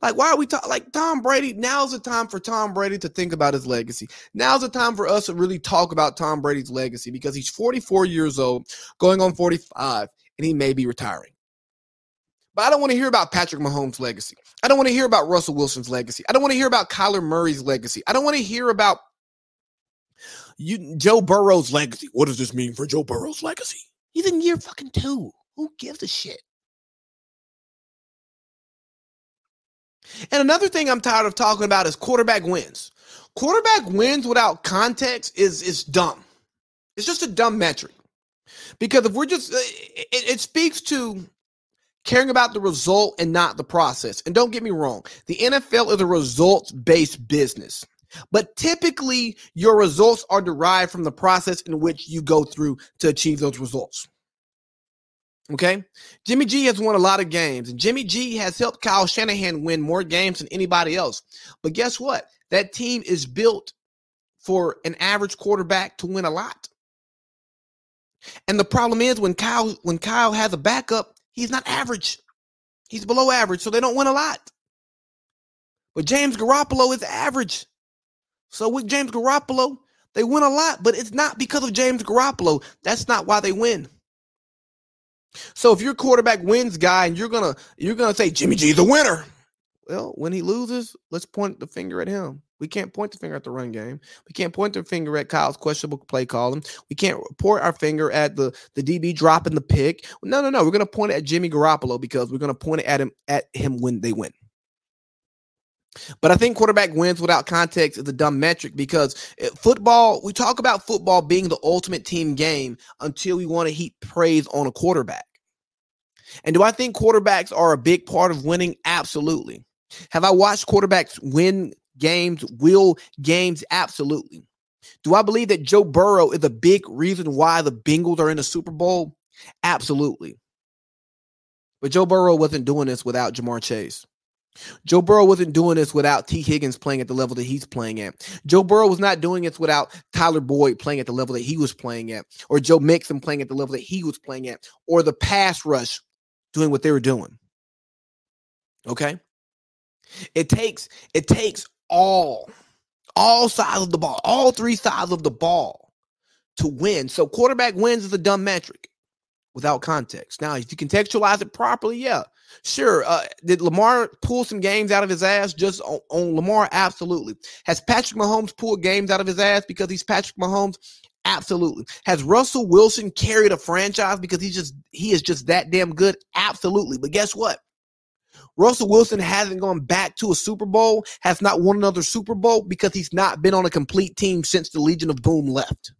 Like, why are we talking? Like Tom Brady. Now's the time for Tom Brady to think about his legacy. Now's the time for us to really talk about Tom Brady's legacy because he's 44 years old, going on 45, and he may be retiring. But I don't want to hear about Patrick Mahomes' legacy. I don't want to hear about Russell Wilson's legacy. I don't want to hear about Kyler Murray's legacy. I don't want to hear about you, Joe Burrow's legacy. What does this mean for Joe Burrow's legacy? He's in year fucking two. Who gives a shit? And another thing I'm tired of talking about is quarterback wins. Quarterback wins without context is is dumb. It's just a dumb metric. Because if we're just, it, it speaks to caring about the result and not the process. And don't get me wrong, the NFL is a results based business. But typically, your results are derived from the process in which you go through to achieve those results. Okay. Jimmy G has won a lot of games, and Jimmy G has helped Kyle Shanahan win more games than anybody else. But guess what? That team is built for an average quarterback to win a lot. And the problem is when Kyle when Kyle has a backup, He's not average. He's below average, so they don't win a lot. But James Garoppolo is average. So with James Garoppolo, they win a lot, but it's not because of James Garoppolo. That's not why they win. So if your quarterback wins, guy, and you're gonna you're gonna say Jimmy G's a winner. Well, when he loses, let's point the finger at him. We can't point the finger at the run game. We can't point the finger at Kyle's questionable play calling. We can't point our finger at the, the DB dropping the pick. No, no, no. We're gonna point it at Jimmy Garoppolo because we're gonna point it at him at him when they win. But I think quarterback wins without context is a dumb metric because eh, football, we talk about football being the ultimate team game until we want to heap praise on a quarterback. And do I think quarterbacks are a big part of winning? Absolutely. Have I watched quarterbacks win games, will games? Absolutely. Do I believe that Joe Burrow is a big reason why the Bengals are in the Super Bowl? Absolutely. But Joe Burrow wasn't doing this without Ja'Marr Chase. Joe Burrow wasn't doing this without Tee Higgins playing at the level that he's playing at. Joe Burrow was not doing this without Tyler Boyd playing at the level that he was playing at, or Joe Mixon playing at the level that he was playing at, or the pass rush doing what they were doing. Okay? It takes it takes all all sides of the ball, all three sides of the ball to win. So quarterback wins is a dumb metric. without context. Now, if you contextualize it properly, yeah, sure. Uh, did Lamar pull some games out of his ass just on, on Lamar? Absolutely. Has Patrick Mahomes pulled games out of his ass because he's Patrick Mahomes? Absolutely. Has Russell Wilson carried a franchise because he's just he is just that damn good? Absolutely. But guess what? Russell Wilson hasn't gone back to a Super Bowl, has not won another Super Bowl because he's not been on a complete team since the Legion of Boom left.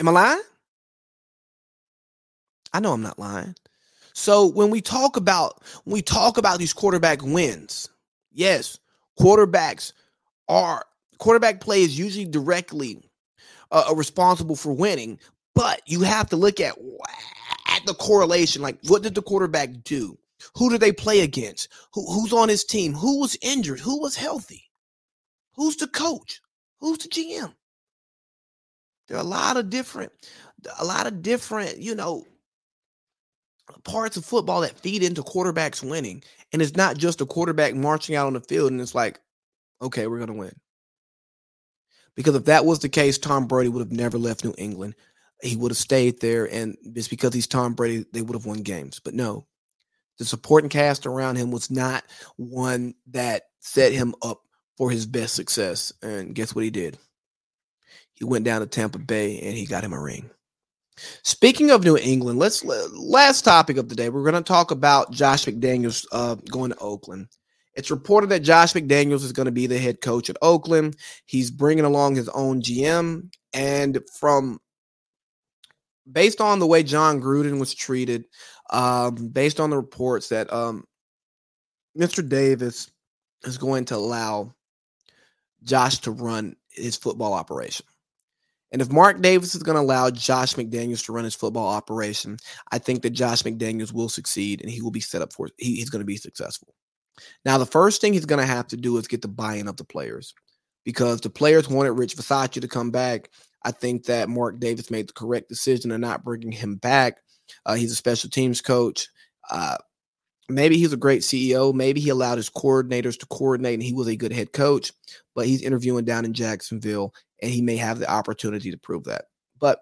Am I lying? I know I'm not lying. So when we talk about when we talk about these quarterback wins, yes, quarterbacks are quarterback play is usually directly uh, responsible for winning, but you have to look at at the correlation. Like, what did the quarterback do? Who did they play against? Who, who's on his team? Who was injured? Who was healthy? Who's the coach? Who's the GM? There are a lot of different, a lot of different, you know, parts of football that feed into quarterbacks winning. And it's not just a quarterback marching out on the field and it's like, okay, we're going to win. Because if that was the case, Tom Brady would have never left New England. He would have stayed there. And it's because he's Tom Brady, they would have won games. But no, the supporting cast around him was not one that set him up for his best success. And guess what he did? He went down to Tampa Bay and he got him a ring. Speaking of New England, let's last topic of the day. We're going to talk about Josh McDaniels uh, going to Oakland. It's reported that Josh McDaniels is going to be the head coach at Oakland. He's bringing along his own GM, and from based on the way Jon Gruden was treated, um, based on the reports that um, Mr. Davis is going to allow Josh to run his football operation. And if Mark Davis is going to allow Josh McDaniels to run his football operation, I think that Josh McDaniels will succeed and he will be set up for he, he's going to be successful. Now, the first thing he's going to have to do is get the buy-in of the players because the players wanted Rich Bisaccia to come back. I think that Mark Davis made the correct decision of not bringing him back. Uh, he's a special teams coach. Uh, maybe he's a great CEO. Maybe he allowed his coordinators to coordinate and he was a good head coach, but he's interviewing down in Jacksonville and he may have the opportunity to prove that. But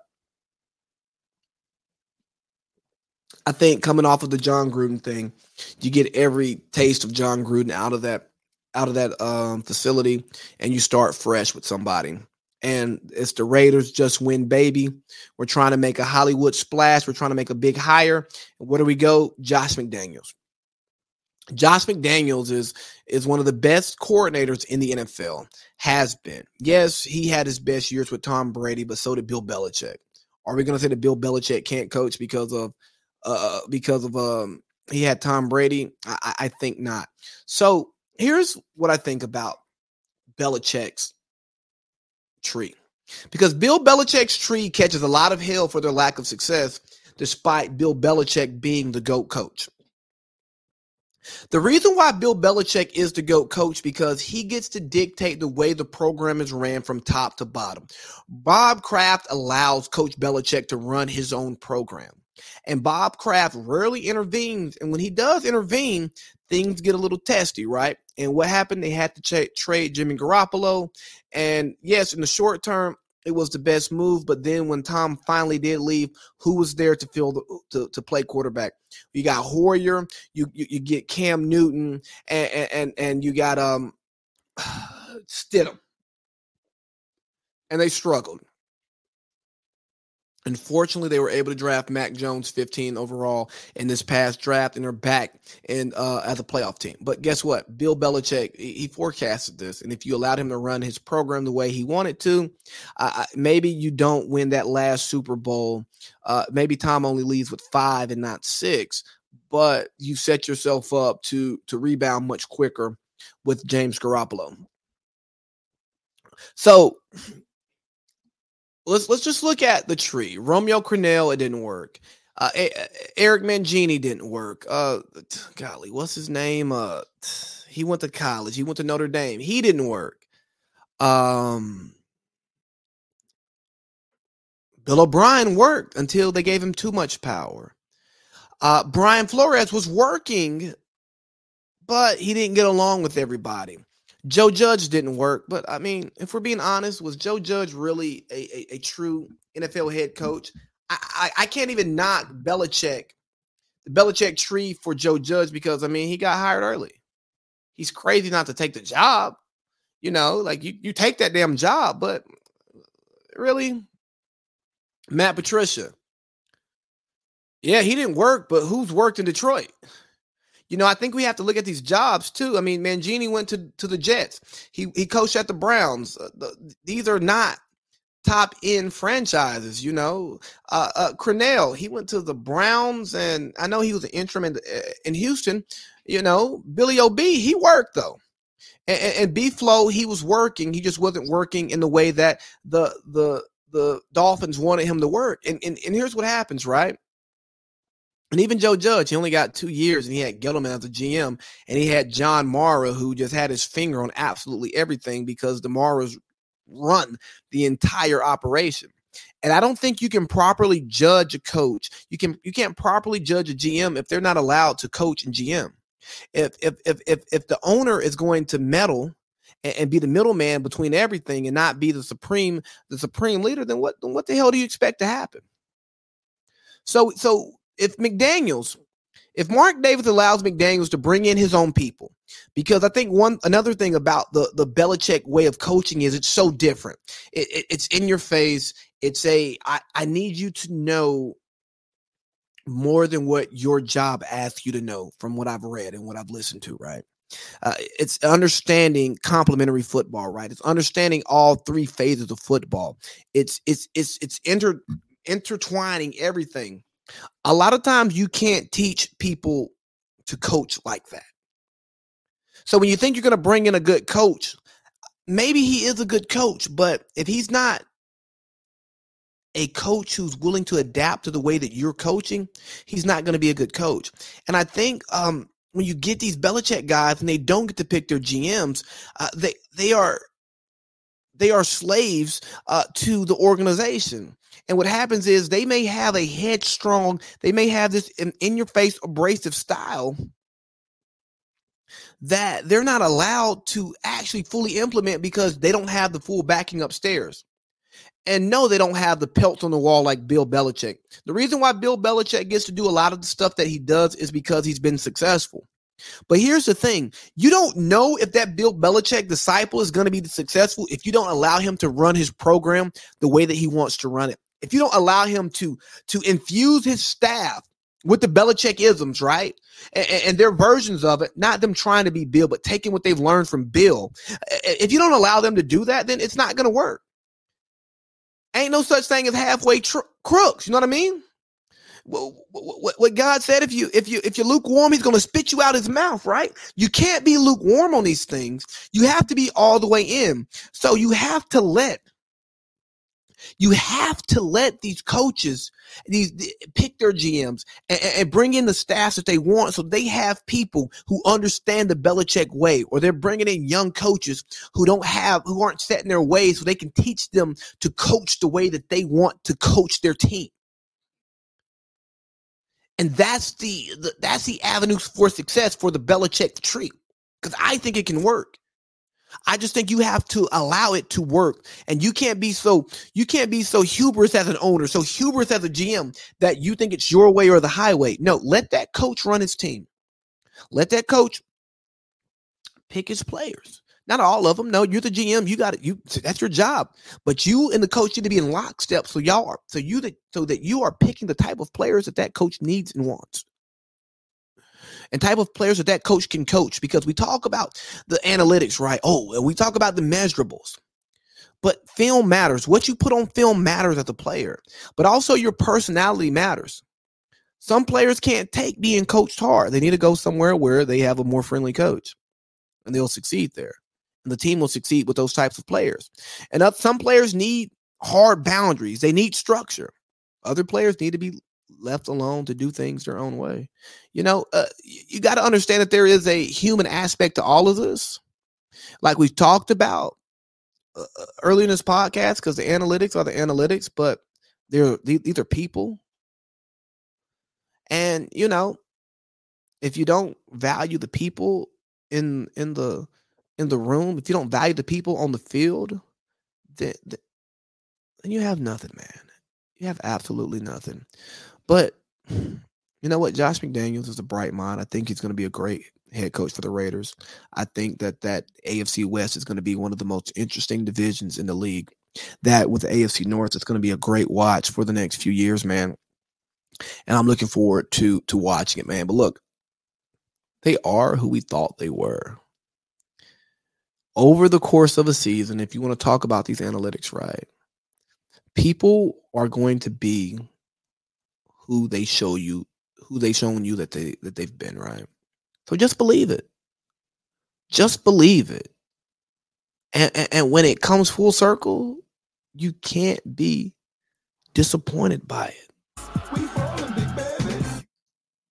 I think coming off of the Jon Gruden thing, you get every taste of Jon Gruden out of that out of that um, facility, and you start fresh with somebody. And it's the Raiders just win, baby. We're trying to make a Hollywood splash. We're trying to make a big hire. where do we go? Josh McDaniels. Josh McDaniels is is one of the best coordinators in the NFL. Has been. Yes, he had his best years with Tom Brady, but so did Bill Belichick. Are we going to say that Bill Belichick can't coach because of uh because of um he had Tom Brady? I, I think not. So here's what I think about Belichick's tree. Because Bill Belichick's tree catches a lot of hell for their lack of success, despite Bill Belichick being the GOAT coach. The reason why Bill Belichick is the GOAT coach because he gets to dictate the way the program is ran from top to bottom. Bob Kraft allows Coach Belichick to run his own program. And Bob Kraft rarely intervenes. And when he does intervene, things get a little testy, right? And what happened? They had to tra- trade Jimmy Garoppolo. And yes, in the short term, it was the best move. But then when Tom finally did leave, who was there to fill the to, to play quarterback? You got Hoyer, you you, you get Cam Newton, and and and you got um Stidham, and they struggled. Unfortunately, they were able to draft Mac Jones 15 overall in this past draft, and they're back in uh, as a playoff team. But guess what? Bill Belichick he forecasted this, and if you allowed him to run his program the way he wanted to, uh, maybe you don't win that last Super Bowl. Uh, maybe Tom only leads with five and not six, but you set yourself up to to rebound much quicker with James Garoppolo. So let's let's just look at the tree. Romeo Crennel, it didn't work. Uh, Eric Mangini didn't work. Uh, golly, what's his name? Uh, he went to college. He went to Notre Dame. He didn't work. Um, Bill O'Brien worked until they gave him too much power. Uh, Brian Flores was working, but he didn't get along with everybody. Joe Judge didn't work, but I mean, if we're being honest, was Joe Judge really a, a, a true NFL head coach? I, I, I can't even knock Belichick, the Belichick tree for Joe Judge because I mean he got hired early. He's crazy not to take the job. You know, like you, you take that damn job, but really, Matt Patricia. Yeah, he didn't work, but who's worked in Detroit? You know, I think we have to look at these jobs too. I mean, Mangini went to, to the Jets. He he coached at the Browns. Uh, the, these are not top end franchises. You know, uh, uh Crennel, he went to the Browns, and I know he was an interim in, uh, in Houston. You know, Billy Ob, he worked though. And, and B Flow, he was working. He just wasn't working in the way that the the the Dolphins wanted him to work. And and, and here's what happens, right? And even Joe Judge, he only got two years and he had Gettleman as a GM and he had John Mara, who just had his finger on absolutely everything because the Maras run the entire operation. And I don't think you can properly judge a coach. You can you can't properly judge a GM if they're not allowed to coach and GM. If if if if, if the owner is going to meddle and, and be the middleman between everything and not be the supreme the supreme leader, then what then what the hell do you expect to happen? So so if McDaniels, if Mark Davis allows McDaniels to bring in his own people, because I think one another thing about the the Belichick way of coaching is it's so different. It, it, it's in your face. It's a I, I need you to know more than what your job asks you to know from what I've read and what I've listened to, right? Uh, it's understanding complementary football, right? It's understanding all three phases of football. It's it's it's it's inter intertwining everything a lot of times you can't teach people to coach like that. So when you think you're going to bring in a good coach, maybe he is a good coach, but if he's not a coach who's willing to adapt to the way that you're coaching, he's not going to be a good coach. And I think um, when you get these Belichick guys and they don't get to pick their GMs, uh, they they are they are slaves uh, to the organization. And what happens is they may have a headstrong, they may have this in, in your face abrasive style that they're not allowed to actually fully implement because they don't have the full backing upstairs. And no, they don't have the pelts on the wall like Bill Belichick. The reason why Bill Belichick gets to do a lot of the stuff that he does is because he's been successful. But here's the thing you don't know if that Bill Belichick disciple is going to be successful if you don't allow him to run his program the way that he wants to run it if you don't allow him to to infuse his staff with the Belichick isms, right? And, and, their versions of it, not them trying to be Bill, but taking what they've learned from Bill. If you don't allow them to do that, then it's not going to work. Ain't no such thing as halfway tr- crooks. You know what I mean? What, what, God said, if you if you if you're lukewarm, He's going to spit you out His mouth, right? You can't be lukewarm on these things. You have to be all the way in. So you have to let you have to let these coaches these pick their GMs and, and, bring in the staffs that they want, so they have people who understand the Belichick way, or they're bringing in young coaches who don't have who aren't set in their ways, so they can teach them to coach the way that they want to coach their team. And that's the, the that's the avenues for success for the Belichick tree, because I think it can work. I just think you have to allow it to work. And you can't be so you can't be so hubris as an owner, so hubris as a GM that you think it's your way or the highway. No, let that coach run his team. Let that coach pick his players. Not all of them. No, you're the GM. You got it. You that's your job. But you and the coach need to be in lockstep. So y'all are so you that so that you are picking the type of players that that coach needs and wants and type of players that that coach can coach because we talk about the analytics, right? Oh, and we talk about the measurables. But film matters. What you put on film matters as a player, but also your personality matters. Some players can't take being coached hard. They need to go somewhere where they have a more friendly coach and they'll succeed there. And the team will succeed with those types of players. And some players need hard boundaries, they need structure. Other players need to be left alone to do things their own way. You know, uh, you got to understand that there is a human aspect to all of this. Like we've talked about uh, uh in this podcast, because the analytics are the analytics, but they're these are people. And you know, if you don't value the people in in the in the room, if you don't value the people on the field, then, then you have nothing, man. You have absolutely nothing. But you know what? Josh McDaniels is a bright mind. I think he's going to be a great head coach for the Raiders. I think that that AFC West is going to be one of the most interesting divisions in the league. That with the AFC North, it's going to be a great watch for the next few years, man. And I'm looking forward to to watching it, man. But look, they are who we thought they were. Over the course of a season, if you want to talk about these analytics right, people are going to be who they show you, who they shown you that they that they've been, right? So just believe it. Just believe it. And, and, and when it comes full circle, you can't be disappointed by it.